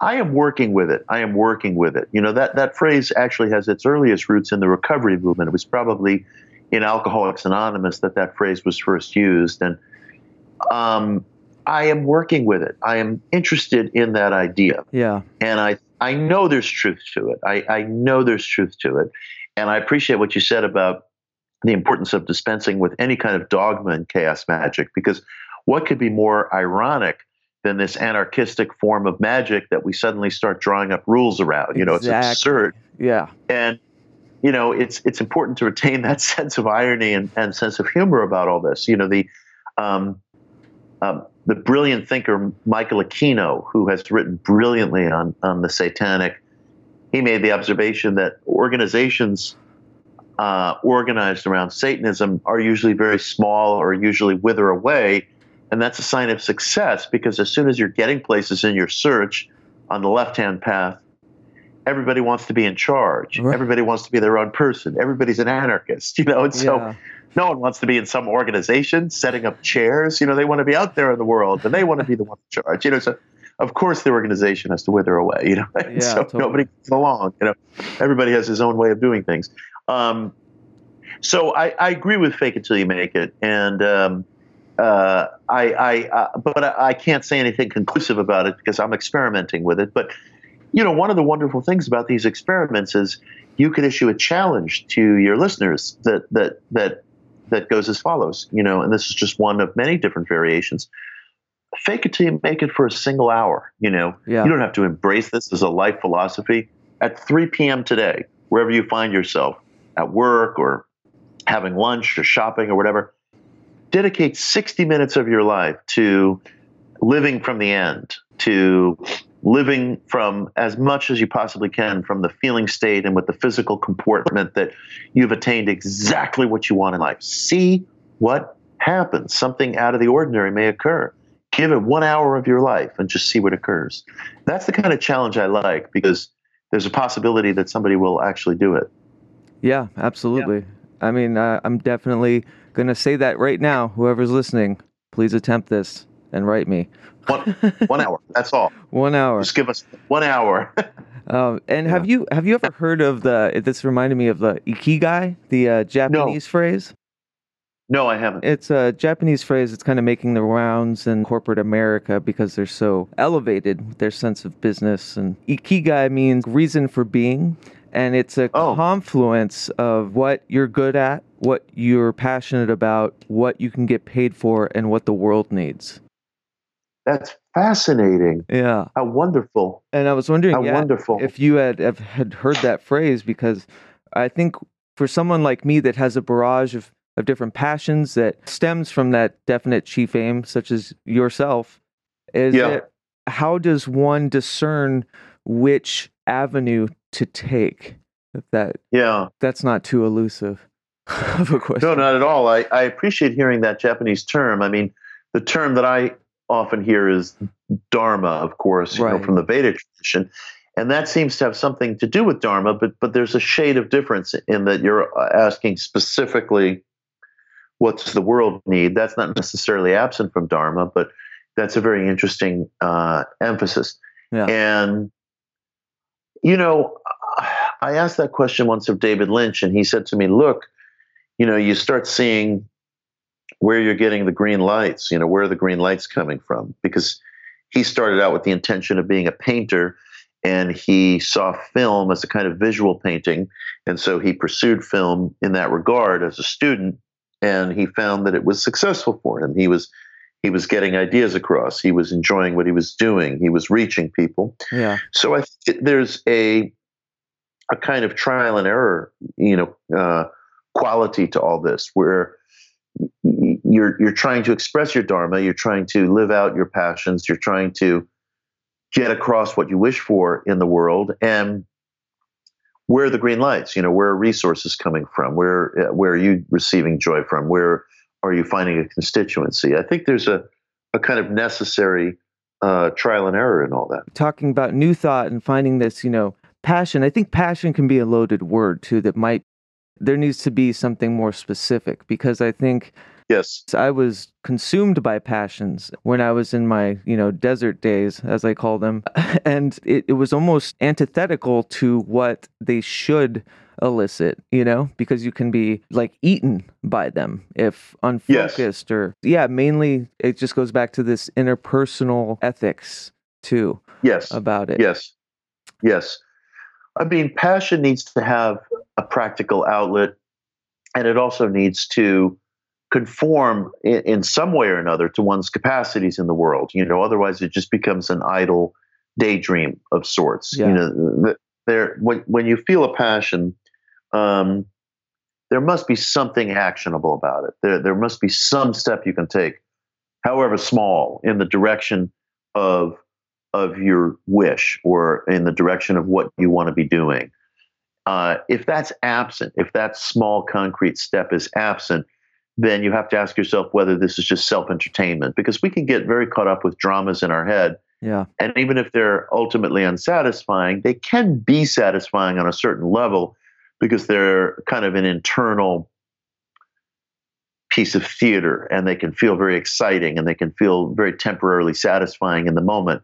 I am working with it. I am working with it. You know that that phrase actually has its earliest roots in the recovery movement. It was probably in Alcoholics Anonymous that that phrase was first used, and um, I am working with it. I am interested in that idea, Yeah, and I I know there's truth to it. I I know there's truth to it, and I appreciate what you said about the importance of dispensing with any kind of dogma in chaos magic because what could be more ironic than this anarchistic form of magic that we suddenly start drawing up rules around. You know it's absurd. Yeah, and you know it's it's important to retain that sense of irony and, and sense of humor about all this. You know the um, um, the brilliant thinker michael aquino who has written brilliantly on on the satanic he made the observation that organizations uh, organized around satanism are usually very small or usually wither away and that's a sign of success because as soon as you're getting places in your search on the left hand path everybody wants to be in charge. Right. everybody wants to be their own person. Everybody's an anarchist you know? And so yeah, no one wants to be in some organization setting up chairs. You know they want to be out there in the world and they want to be the one in charge you know? So of course the organization has to wither away you know? Yeah, so totally. nobody gets along you know? Everybody has his own way of doing things. Um, so I, I agree with fake it till you make it. And um, uh, I, I uh, but I, I can't say anything conclusive about it because I'm experimenting with it. But you know one of the wonderful things about these experiments is you could issue a challenge to your listeners that that that that goes as follows you know and this is just one of many different variations. Fake it till you make it for a single hour you know. Yeah. you don't have to embrace this as a life philosophy. At 3 p.m today wherever you find yourself at work or having lunch or shopping or whatever dedicate 60 minutes of your life to living from the end to living from as much as you possibly can from the feeling state and with the physical comportment that you've attained exactly what you want in life. See what happens. Something out of the ordinary may occur. Give it one hour of your life and just see what occurs. That's the kind of challenge I like because there's a possibility that somebody will actually do it. Yeah, absolutely. Yeah. I mean, uh, I'm definitely going to say that right now. Whoever's listening, please attempt this and write me. One, one hour. That's all. one hour. Just give us one hour. um, and yeah. have you have you ever heard of the? This reminded me of the ikigai, the uh, Japanese no. phrase. No, I haven't. It's a Japanese phrase. It's kind of making the rounds in corporate America because they're so elevated with their sense of business. And ikigai means reason for being. And it's a oh. confluence of what you're good at, what you're passionate about, what you can get paid for, and what the world needs. That's fascinating. Yeah. How wonderful. And I was wondering How yeah, wonderful. if you had, had heard that phrase because I think for someone like me that has a barrage of of different passions that stems from that definite chief aim, such as yourself, is yeah. it, how does one discern which avenue to take? If that yeah, that's not too elusive of a question. No, not at all. I, I appreciate hearing that Japanese term. I mean, the term that I often hear is dharma, of course, right. know, from the Vedic tradition. And that seems to have something to do with dharma, but but there's a shade of difference in that you're asking specifically what's the world need? That's not necessarily absent from Dharma, but that's a very interesting uh, emphasis. Yeah. And, you know, I asked that question once of David Lynch, and he said to me, Look, you know, you start seeing where you're getting the green lights, you know, where are the green lights coming from? Because he started out with the intention of being a painter and he saw film as a kind of visual painting. And so he pursued film in that regard as a student and he found that it was successful for him. He was he was getting ideas across. He was enjoying what he was doing. He was reaching people. Yeah. So I think there's a a kind of trial and error, you know, uh, quality to all this, where you're you're trying to express your dharma, you're trying to live out your passions, you're trying to get across what you wish for in the world, and where are the green lights? You know, where are resources coming from? Where uh, where are you receiving joy from? Where are you finding a constituency? I think there's a a kind of necessary uh, trial and error in all that. Talking about new thought and finding this, you know, passion. I think passion can be a loaded word too. That might there needs to be something more specific because I think Yes. I was consumed by passions when I was in my, you know, desert days, as I call them. And it, it was almost antithetical to what they should elicit, you know, because you can be like eaten by them if unfocused yes. or, yeah, mainly it just goes back to this interpersonal ethics too. Yes. About it. Yes. Yes. I mean, passion needs to have a practical outlet and it also needs to conform in, in, some way or another to one's capacities in the world. You know, otherwise it just becomes an idle daydream of sorts. Yeah. You know, there when when you feel a passion, um, there must be something actionable about it. There there must be some step you can take, however small, in the direction of of your wish or in the direction of what you want to be doing. Uh, if that's absent, if that small concrete step is absent, then you have to ask yourself whether this is just self entertainment because we can get very caught up with dramas in our head. Yeah. And even if they're ultimately unsatisfying, they can be satisfying on a certain level because they're kind of an internal piece of theater and they can feel very exciting and they can feel very temporarily satisfying in the moment,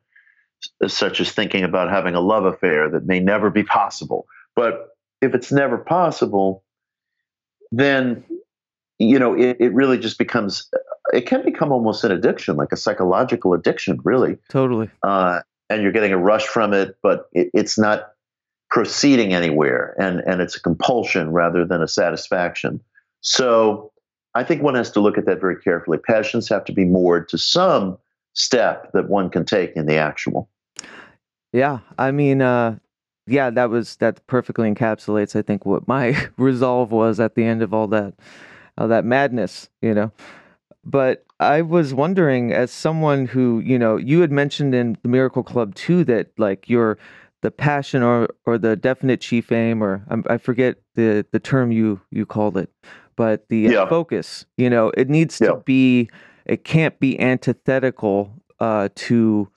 such as thinking about having a love affair that may never be possible. But if it's never possible, then you know, it, it really just becomes, it can become almost an addiction, like a psychological addiction, really. Totally. Uh, and you're getting a rush from it, but it, it's not proceeding anywhere. And, and it's a compulsion rather than a satisfaction. So I think one has to look at that very carefully. Passions have to be moored to some step that one can take in the actual. Yeah. I mean, uh, yeah, that was that perfectly encapsulates, I think, what my resolve was at the end of all that uh, that madness, you know. But I was wondering, as someone who, you know, you had mentioned in the Miracle Club too that like your the passion or or the definite chief aim, or I, I forget the the term you you called it, but the Yeah. focus, you know, it needs to be, it can't be antithetical uh, to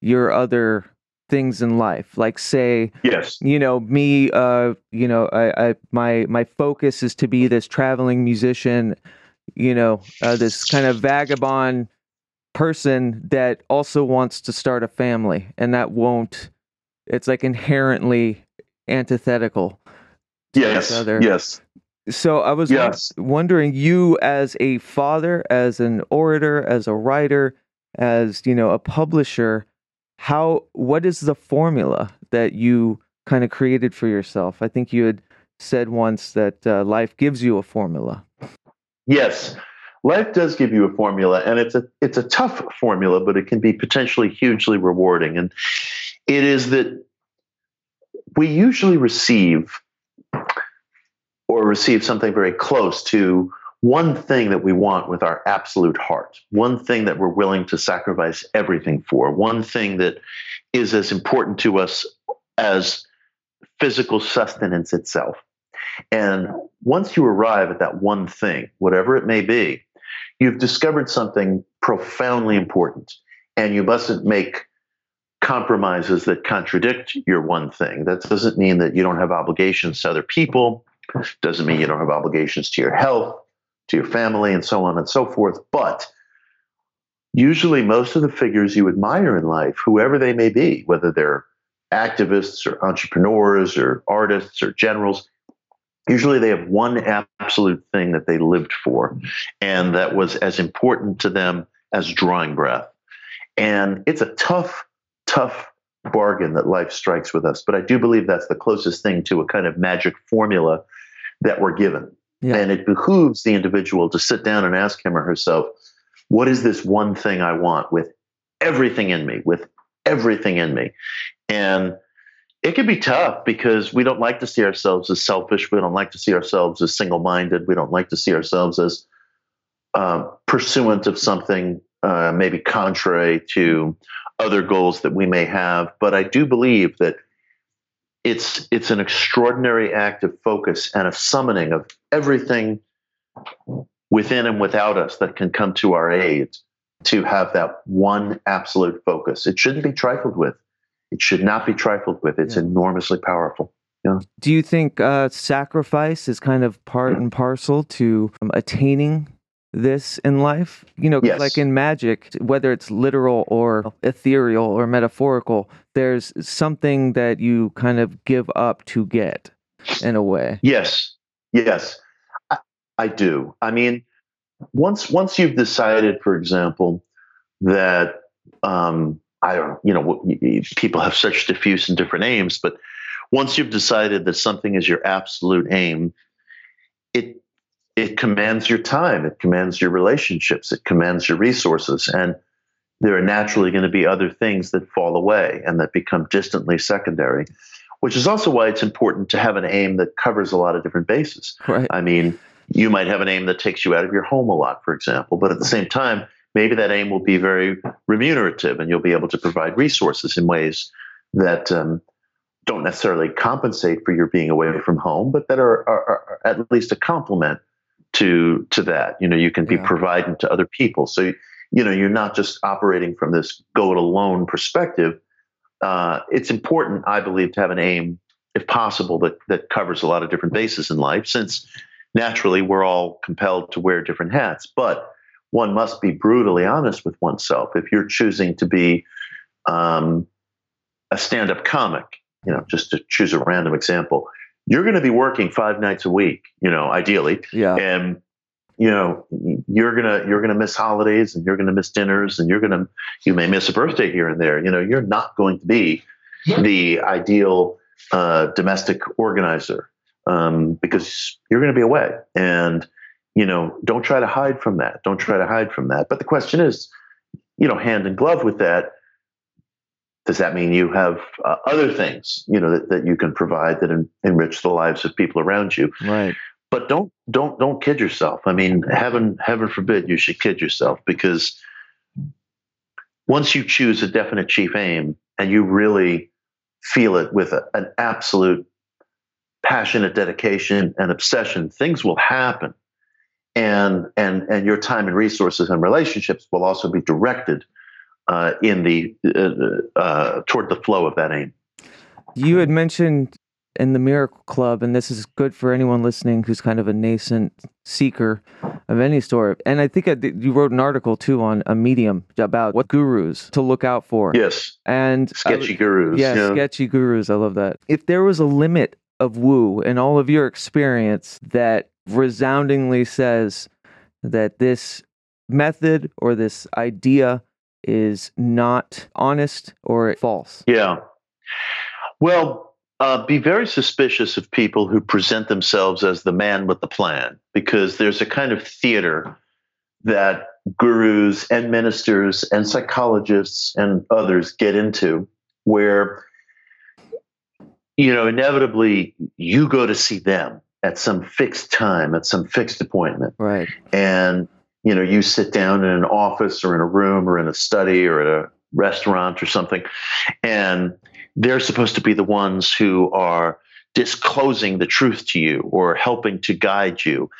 your other things in life. Like say, Yes. you know me uh you know I, I my my focus is to be this traveling musician you know uh, this kind of vagabond person that also wants to start a family and that won't it's like inherently antithetical Yes. other. Yes. so i was Yes. wondering you as a father as an orator as a writer as you know a publisher how what is the formula that you kind of created for yourself i think you had said once that uh, life gives you a formula Yes, life does give you a formula, and it's a it's a tough formula, but it can be potentially hugely rewarding. And it is that we usually receive or receive something very close to one thing that we want with our absolute heart, one thing that we're willing to sacrifice everything for, one thing that is as important to us as physical sustenance itself. And once you arrive at that one thing, whatever it may be, you've discovered something profoundly important. And you mustn't make compromises that contradict your one thing. That doesn't mean that you don't have obligations to other people, doesn't mean you don't have obligations to your health, to your family, and so on and so forth. But usually, most of the figures you admire in life, whoever they may be, whether they're activists or entrepreneurs or artists or generals, usually they have one absolute thing that they lived for and that was as important to them as drawing breath and it's a tough tough bargain that life strikes with us but i do believe that's the closest thing to a kind of magic formula that we're given Yeah. and it behooves the individual to sit down and ask him or herself what is this one thing i want with everything in me with everything in me and it can be tough because we don't like to see ourselves as selfish. We don't like to see ourselves as single minded. We don't like to see ourselves as uh, pursuant of something uh, maybe contrary to other goals that we may have. But I do believe that it's it's an extraordinary act of focus and a summoning of everything within and without us that can come to our aid to have that one absolute focus. It shouldn't be trifled with. It should not be trifled with. It's Yeah. enormously powerful. do you think uh, sacrifice is kind of part and parcel to um, attaining this in life you know Yes. like in magic whether it's literal or ethereal or metaphorical there's something that you kind of give up to get in a way Yes, yes, I, do. I mean, once once you've decided, for example, that um, I don't, you know, what- y- y- people have such diffuse and different aims, but once you've decided that something is your absolute aim, it it commands your time, it commands your relationships, it commands your resources, and there are naturally going to be other things that fall away and that become distantly secondary. Which is also why it's important to have an aim that covers a lot of different bases. right I mean, you might have an aim that takes you out of your home a lot, for example, but at the same time, maybe that aim will be very remunerative and you'll be able to provide resources in ways that um, don't necessarily compensate for your being away from home, but that are, are, are at least a complement to to that. You know, you can be Yeah. providing to other people. So, you know, you're not just operating from this go it alone perspective. Uh, it's important, I believe, to have an aim, if possible, that that covers a lot of different bases in life, since naturally we're all compelled to wear different hats. But one must be brutally honest with oneself. If you're choosing to be um, a stand-up comic, you know, just to choose a random example, you're going to be working five nights a week, you know, ideally, yeah and you know you're gonna you're gonna miss holidays and you're gonna miss dinners and you're gonna you may miss a birthday here and there you know you're not going to be the ideal uh, domestic organizer um, because you're going to be away. And you know don't try to hide from that. Don't try to hide from that. But the question is you know hand in glove with that does that mean you have uh, other things you know that, that you can provide that en- enrich the lives of people around you? Right. But don't don't don't kid yourself. I mean, heaven heaven forbid you should kid yourself because once you choose a definite chief aim and you really feel it with a, an absolute passionate dedication and obsession, things will happen. And, and, and your time and resources and relationships will also be directed uh, in the uh, uh, toward the flow of that aim. You had mentioned in the Miracle Club, and this is good for anyone listening who's kind of a nascent seeker of any sort. And I think you wrote an article too on a Medium about what gurus to look out for. Yes. And sketchy gurus. Yeah, yeah, sketchy gurus. I love that. If there was a limit of woo and all of your experience that resoundingly says that this method or this idea is not honest or false. Yeah. Well, uh, be very suspicious of people who present themselves as the man with the plan, because there's a kind of theater that gurus and ministers and psychologists and others get into where you know inevitably you go to see them at some fixed time at some fixed appointment right and you know you sit down in an office or in a room or in a study or at a restaurant or something and they're supposed to be the ones who are disclosing the truth to you or helping to guide you.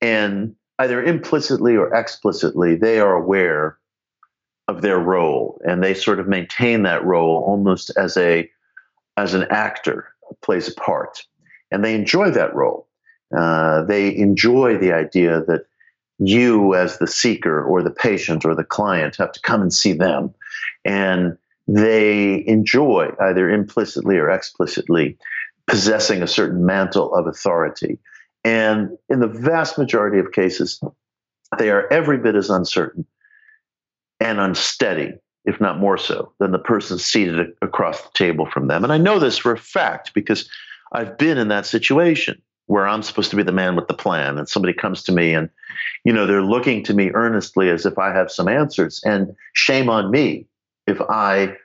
And either implicitly or explicitly, they are aware of their role and they sort of maintain that role almost as a as an actor plays a part and they enjoy that role uh, they enjoy the idea that you as the seeker or the patient or the client have to come and see them and they enjoy, either implicitly or explicitly, possessing a certain mantle of authority. And in the vast majority of cases, they are every bit as uncertain and unsteady, if not more so, than the person seated across the table from them. And I know this for a fact because I've been in that situation where I'm supposed to be the man with the plan, and somebody comes to me and, you know, they're looking to me earnestly as if I have some answers. And shame on me if I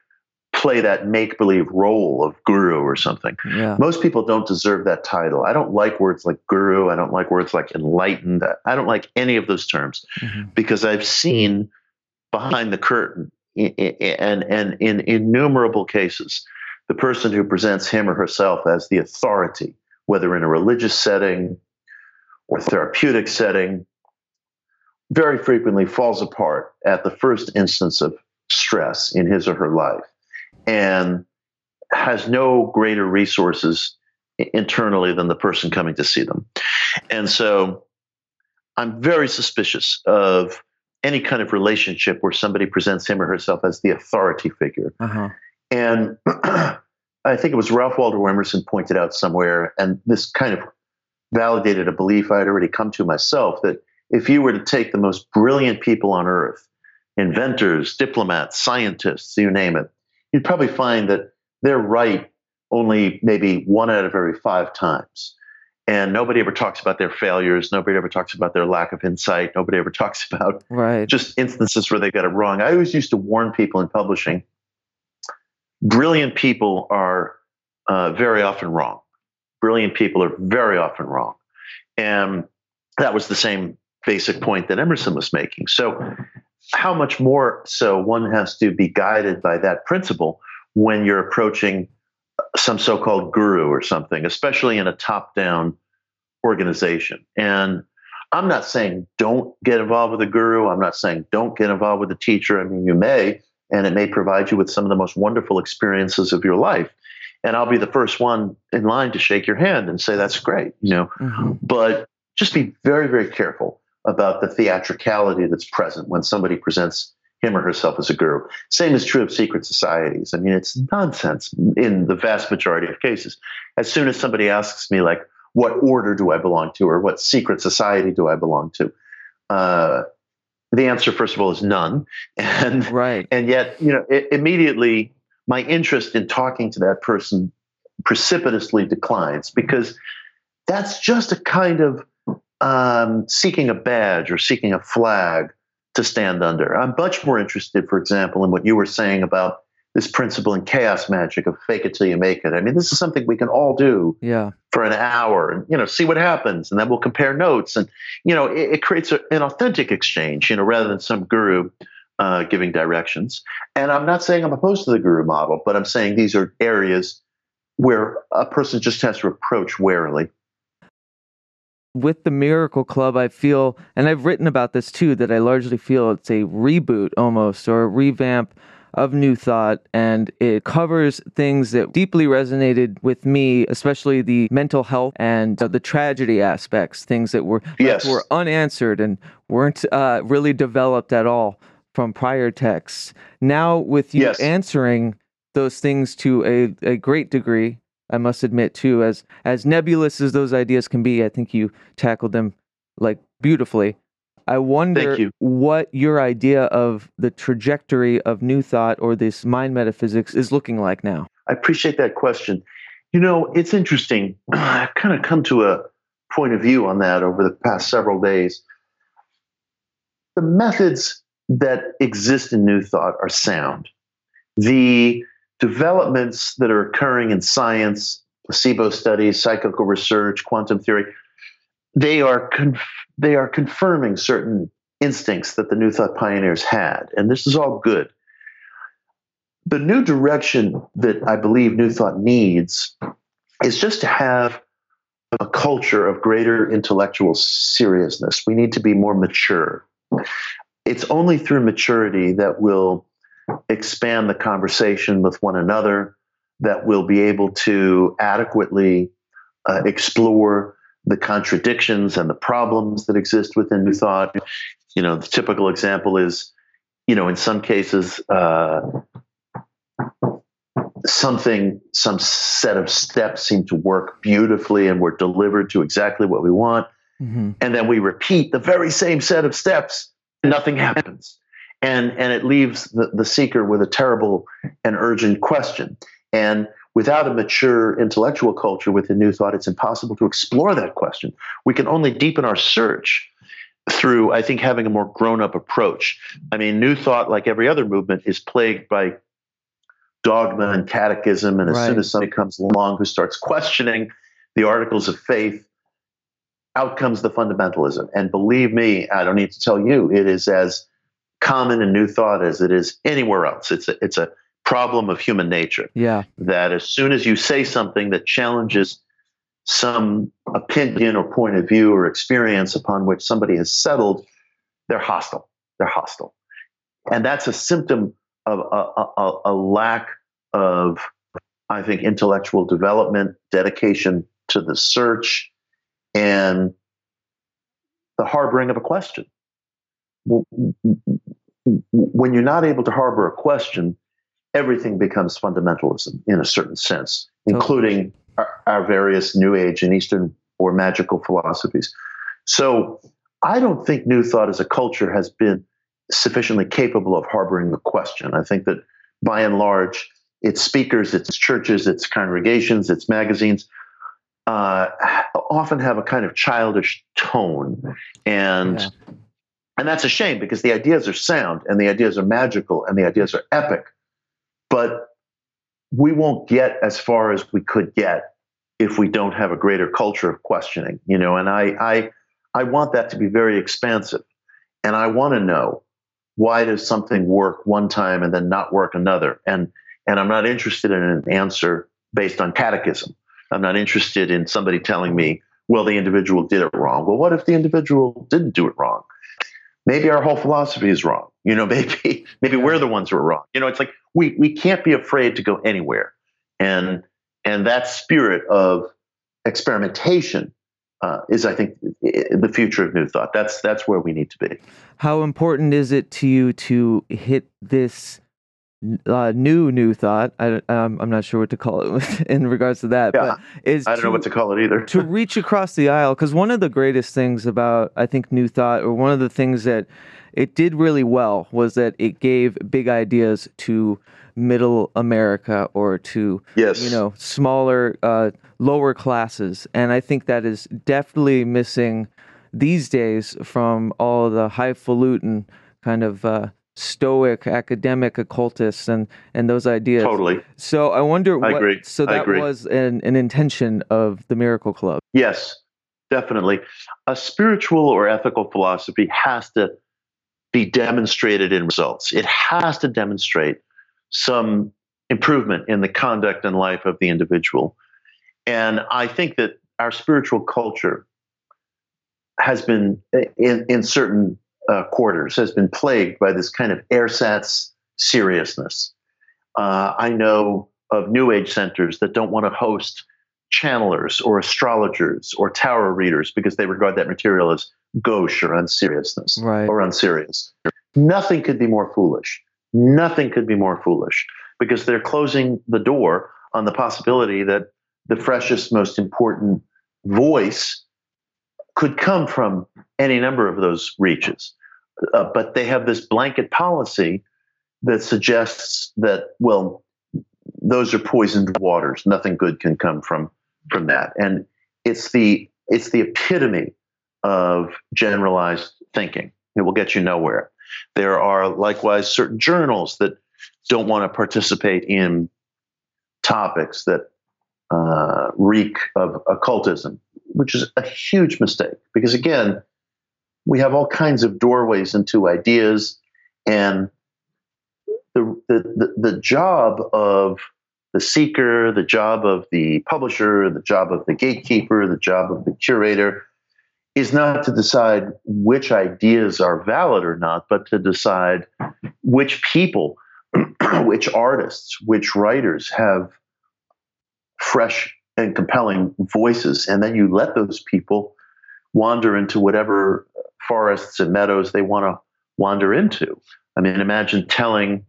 play that make believe role of guru or something. Yeah. Most people don't deserve that title. I don't like words like guru. I don't like words like enlightened. I don't like any of those terms mm-hmm. because I've seen behind the curtain and and in innumerable cases the person who presents him or herself as the authority whether in a religious setting or therapeutic setting very frequently falls apart at the first instance of stress in his or her life and has no greater resources internally than the person coming to see them. And so I'm very suspicious of any kind of relationship where somebody presents him or herself as the authority figure. Uh-huh. And I think it was Ralph Waldo Emerson pointed out somewhere, and this kind of validated a belief I had already come to myself that if you were to take the most brilliant people on earth inventors, diplomats, scientists, you name it. You'd probably find that they're right only maybe one out of every five times. And nobody ever talks about their failures. Nobody ever talks about their lack of insight. Nobody ever talks about right. just instances where they got it wrong. I always used to warn people in publishing brilliant people are uh, very often wrong. Brilliant people are very often wrong. And that was the same basic point that Emerson was making. So how much more so one has to be guided by that principle when you're approaching some so-called guru or something, especially in a top-down organization. And I'm not saying don't get involved with a guru. I'm not saying don't get involved with a teacher. I mean, you may, and it may provide you with some of the most wonderful experiences of your life. And I'll be the first one in line to shake your hand and say that's great, you know. Mm-hmm. But just be very, very careful about the theatricality that's present when somebody presents him or herself as a guru. Same is true of secret societies. I mean, it's nonsense in the vast majority of cases. As soon as somebody asks me, like, what order do I belong to, or what secret society do I belong to? Uh, the answer, first of all, is none. And right. and yet, you know, it, immediately my interest in talking to that person precipitously declines because that's just a kind of um, seeking a badge or seeking a flag to stand under. I'm much more interested, for example, in what you were saying about this principle in chaos magic of fake it till you make it. I mean, this is something we can all do Yeah. for an hour and, you know, see what happens. And then we'll compare notes. And, you know, it, it creates a, an authentic exchange, you know, rather than some guru uh, giving directions. And I'm not saying I'm opposed to the guru model, but I'm saying these are areas where a person just has to approach warily. With the Miracle Club, I feel, and I've written about this too, that I largely feel it's a reboot almost or a revamp of New Thought, and it covers things that deeply resonated with me, especially the mental health and uh, the tragedy aspects, things that were Yes. were unanswered and weren't uh, really developed at all from prior texts. Now, with you Yes. answering those things to a, a great degree, I must admit too, as as nebulous as those ideas can be, I think you tackled them like beautifully. I wonder you. what your idea of the trajectory of new thought or this mind metaphysics is looking like now. I appreciate that question. You know, it's interesting. I've kind of come to a point of view on that over the past several days. The methods that exist in New Thought are sound. The developments that are occurring in science, placebo studies, psychical research, quantum theory, they are conf- they are confirming certain instincts that the New Thought pioneers had, and this is all good the new direction that I believe New Thought needs is just to have a culture of greater intellectual seriousness. We need to be more mature. It's only through maturity that we'll expand the conversation with one another, that we'll be able to adequately uh, explore the contradictions and the problems that exist within New Thought. You know, the typical example is, you know, in some cases, uh, something, some set of steps seem to work beautifully and we're delivered to exactly what we want. Mm-hmm. And then we repeat the very same set of steps and nothing happens. And, and it leaves the, the seeker with a terrible and urgent question. And without a mature intellectual culture with within New Thought, it's impossible to explore that question. We can only deepen our search through, I think, having a more grown up approach. I mean, New Thought, like every other movement, is plagued by dogma and catechism. And as soon as somebody comes along who starts questioning the articles of faith, out comes the fundamentalism. And believe me, I don't need to tell you, it is as common in New Thought as it is anywhere else. It's a, it's a problem of human nature Yeah. that as soon as you say something that challenges some opinion or point of view or experience upon which somebody has settled, they're hostile. They're hostile. And that's a symptom of a, a, a lack of, I think, intellectual development, dedication to the search, and the harboring of a question. When you're not able to harbor a question, everything becomes fundamentalism in a certain sense, including our, our various New Age and Eastern or magical philosophies. So I don't think New Thought as a culture has been sufficiently capable of harboring the question. I think that by and large, its speakers, its churches, its congregations, its magazines uh, often have a kind of childish tone, and Yeah. And that's a shame because the ideas are sound and the ideas are magical and the ideas are epic, but we won't get as far as we could get if we don't have a greater culture of questioning. You know, and I I I want that to be very expansive, and I want to know why does something work one time and then not work another? And and i'm not interested in an answer based on catechism. I'm not interested in somebody telling me well the individual did it wrong. Well what if the individual didn't do it wrong maybe our whole philosophy is wrong. You know maybe maybe we're the ones who are wrong. You know it's like we we can't be afraid to go anywhere. And and that spirit of experimentation uh, is i think the future of new thought. That's that's where we need to be. How important is it to you to hit this uh, new new thought? I, um, I'm not sure what to call it in regards to that. Yeah. but is i don't know what to call it either to reach across the aisle because one of the greatest things about i think new thought or one of the things that it did really well was that it gave big ideas to middle america or to yes you know smaller uh, lower classes and i think that is definitely missing these days from all the highfalutin kind of uh, stoic academic occultists and and those ideas. Totally. So I wonder. what I agree. So that was an, an intention of the Miracle Club. Yes, definitely. A spiritual or ethical philosophy has to be demonstrated in results. It has to demonstrate some improvement in the conduct and life of the individual. And I think that our spiritual culture has been, in, in certain uh, quarters, has been plagued by this kind of ersatz seriousness. Uh, I know of New Age centers that don't want to host channelers or astrologers or tarot readers because they regard that material as gauche or unseriousness Right. or unserious. Nothing could be more foolish. Nothing could be more foolish because they're closing the door on the possibility that the freshest, most important voice could come from any number of those reaches. Uh, but they have this blanket policy that suggests that, well, those are poisoned waters. Nothing good can come from from that. And it's the it's the epitome of generalized thinking. It will get you nowhere. There are likewise certain journals that don't want to participate in topics that uh, reek of occultism, which is a huge mistake because again, we have all kinds of doorways into ideas, and the the the, job of the seeker, the job of the publisher, the job of the gatekeeper, the job of the curator is not to decide which ideas are valid or not, but to decide which people, which artists, which writers have fresh and compelling voices. And then you let those people wander into whatever forests and meadows they want to wander into. I mean, imagine telling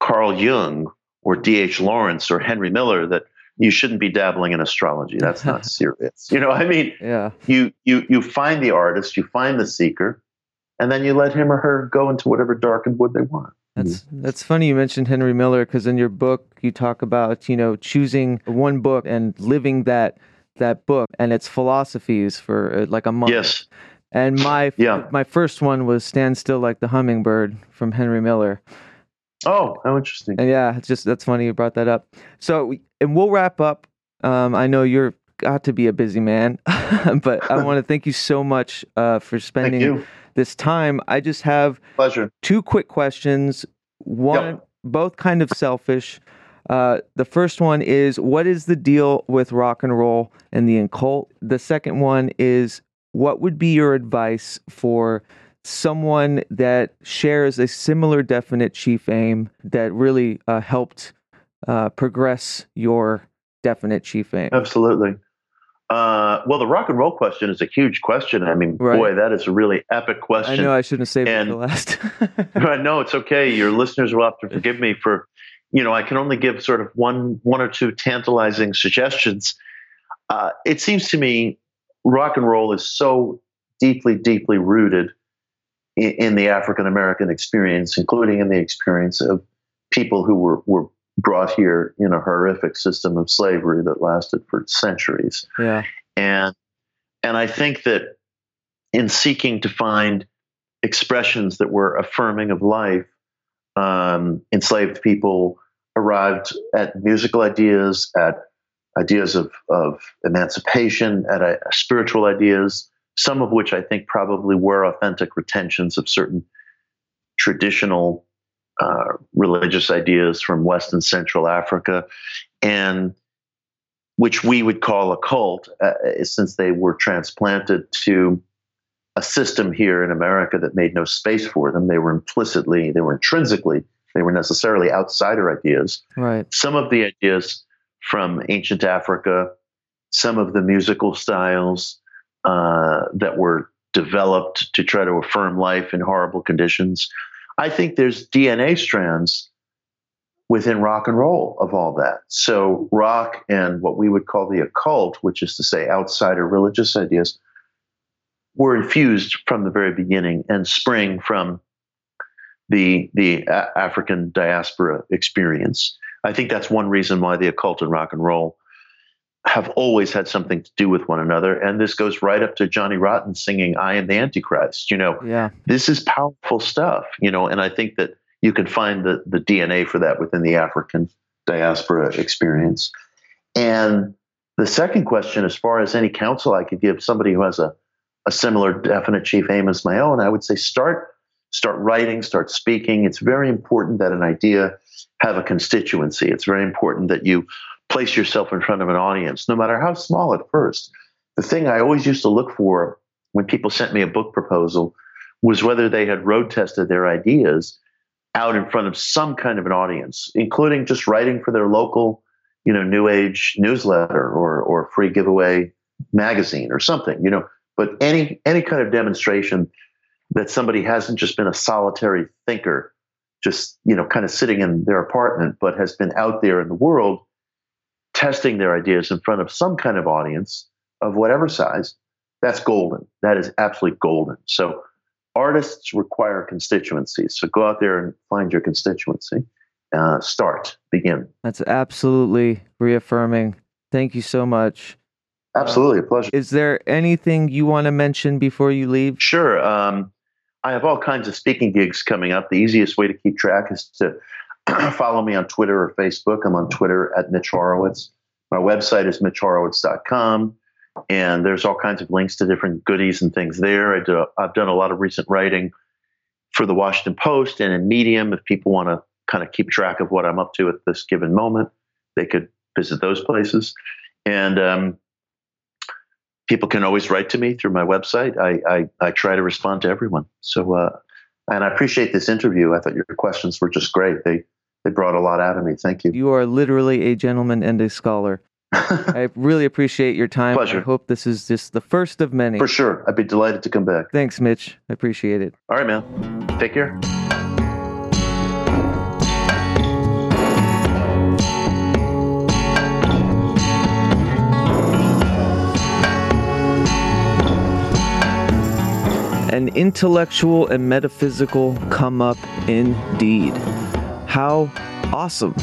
Carl Jung or D.H. Lawrence or Henry Miller that you shouldn't be dabbling in astrology. That's not serious. You know, I mean, Yeah. you you you find the artist, you find the seeker, and then you let him or her go into whatever darkened wood they want. That's that's funny you mentioned Henry Miller because in your book you talk about you know choosing one book and living that that book and its philosophies for uh, like a month. Yes. And my Yeah. my first one was Stand Still Like the Hummingbird from Henry Miller. Oh, how interesting. And yeah, it's just that's funny you brought that up. So and we'll wrap up. Um, I know you're got to be a busy man, but I want to thank you so much uh, for spending this time. I just have Pleasure. two quick questions. One, both kind of selfish. Uh, the first one is what is the deal with rock and roll and the occult? The second one is what would be your advice for someone that shares a similar definite chief aim that really uh, helped uh, progress your definite chief aim? Absolutely. Uh, well, the rock and roll question is a huge question. I mean, Right. boy, that is a really epic question. I know I shouldn't have saved it And- for last. No, it's okay. Your listeners will have to forgive me for, you know, I can only give sort of one, one or two tantalizing suggestions. Uh, it seems to me, rock and roll is so deeply, deeply rooted in, in the African American experience, including in the experience of people who were were brought here in a horrific system of slavery that lasted for centuries yeah. and and I think that in seeking to find expressions that were affirming of life, um, enslaved people arrived at musical ideas, at ideas of, of emancipation, at uh, spiritual ideas, some of which I think probably were authentic retentions of certain traditional uh, religious ideas from West and Central Africa, and which we would call occult, uh, since they were transplanted to a system here in America that made no space for them. They were implicitly, they were intrinsically, they were necessarily outsider ideas. Right. Some of the ideas from ancient Africa, some of the musical styles uh, that were developed to try to affirm life in horrible conditions. I think there's DNA strands within rock and roll of all that. So, rock and what we would call the occult, which is to say outsider religious ideas, were infused from the very beginning and spring from the the African diaspora experience. I think that's one reason why the occult and rock and roll have always had something to do with one another. And this goes right up to Johnny Rotten singing I am the Antichrist. You know, Yeah. this is powerful stuff, you know, and I think that you can find the, the DNA for that within the African diaspora experience. And the second question, as far as any counsel I could give somebody who has a, a similar definite chief aim as my own, I would say start start writing, start speaking. It's very important that an idea have a constituency. It's very important that you place yourself in front of an audience, no matter how small at first. The thing I always used to look for when people sent me a book proposal was whether they had road tested their ideas out in front of some kind of an audience, including just writing for their local, you know, new age newsletter or or free giveaway magazine or something, you know. But any any kind of demonstration that somebody hasn't just been a solitary thinker, just you know, kind of sitting in their apartment, but has been out there in the world testing their ideas in front of some kind of audience of whatever size, that's golden. That is absolutely golden. So artists require constituencies. So go out there and find your constituency. Uh, start, begin. That's absolutely reaffirming. Thank you so much. Absolutely a pleasure. Is there anything you want to mention before you leave? Sure. Um, I have all kinds of speaking gigs coming up. The easiest way to keep track is to follow me on Twitter or Facebook. I'm on Twitter at Mitch Horowitz. My website is mitchhorowitz.com. And there's all kinds of links to different goodies and things there. I do, I've done a lot of recent writing for the Washington Post and in Medium. If people want to kind of keep track of what I'm up to at this given moment, they could visit those places. And um, people can always write to me through my website. I, I, I try to respond to everyone. So, uh, and I appreciate this interview. I thought your questions were just great. They, they brought a lot out of me. Thank you. You are literally a gentleman and a scholar. I really appreciate your time. Pleasure. I hope this is just the first of many. For sure. I'd be delighted to come back. Thanks, Mitch. I appreciate it. All right, man. Take care. An intellectual and metaphysical come up indeed. How awesome.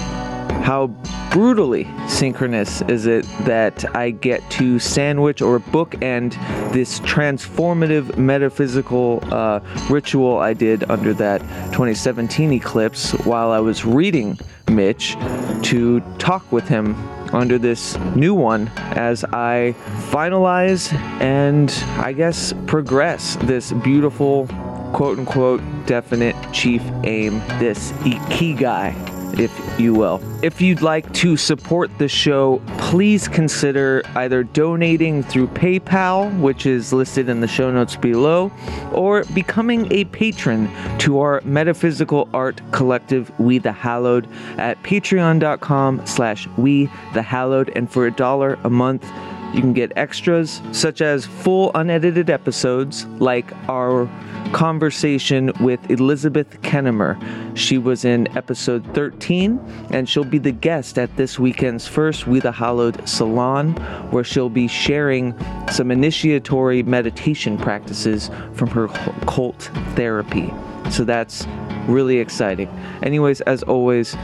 How brutally synchronous is it that I get to sandwich or bookend this transformative metaphysical uh, ritual I did under that 2017 eclipse while I was reading Mitch to talk with him under this new one as I finalize and I guess progress this beautiful quote unquote definite chief aim, this ikigai if you will. If you'd like to support the show, please consider either donating through PayPal, which is listed in the show notes below, or becoming a patron to our metaphysical art collective, We the Hallowed, at patreon.com slash We the Hallowed. And for a dollar a month, you can get extras such as full unedited episodes like our conversation with Elizabeth Kennemer. She was in episode 13 and she'll be the guest at this weekend's first We the Hallowed Salon where she'll be sharing some initiatory meditation practices from her cult therapy. So that's really exciting. Anyways, as always,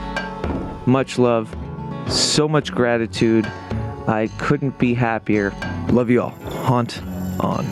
much love, so much gratitude. I couldn't be happier. Love you all. Haunt on.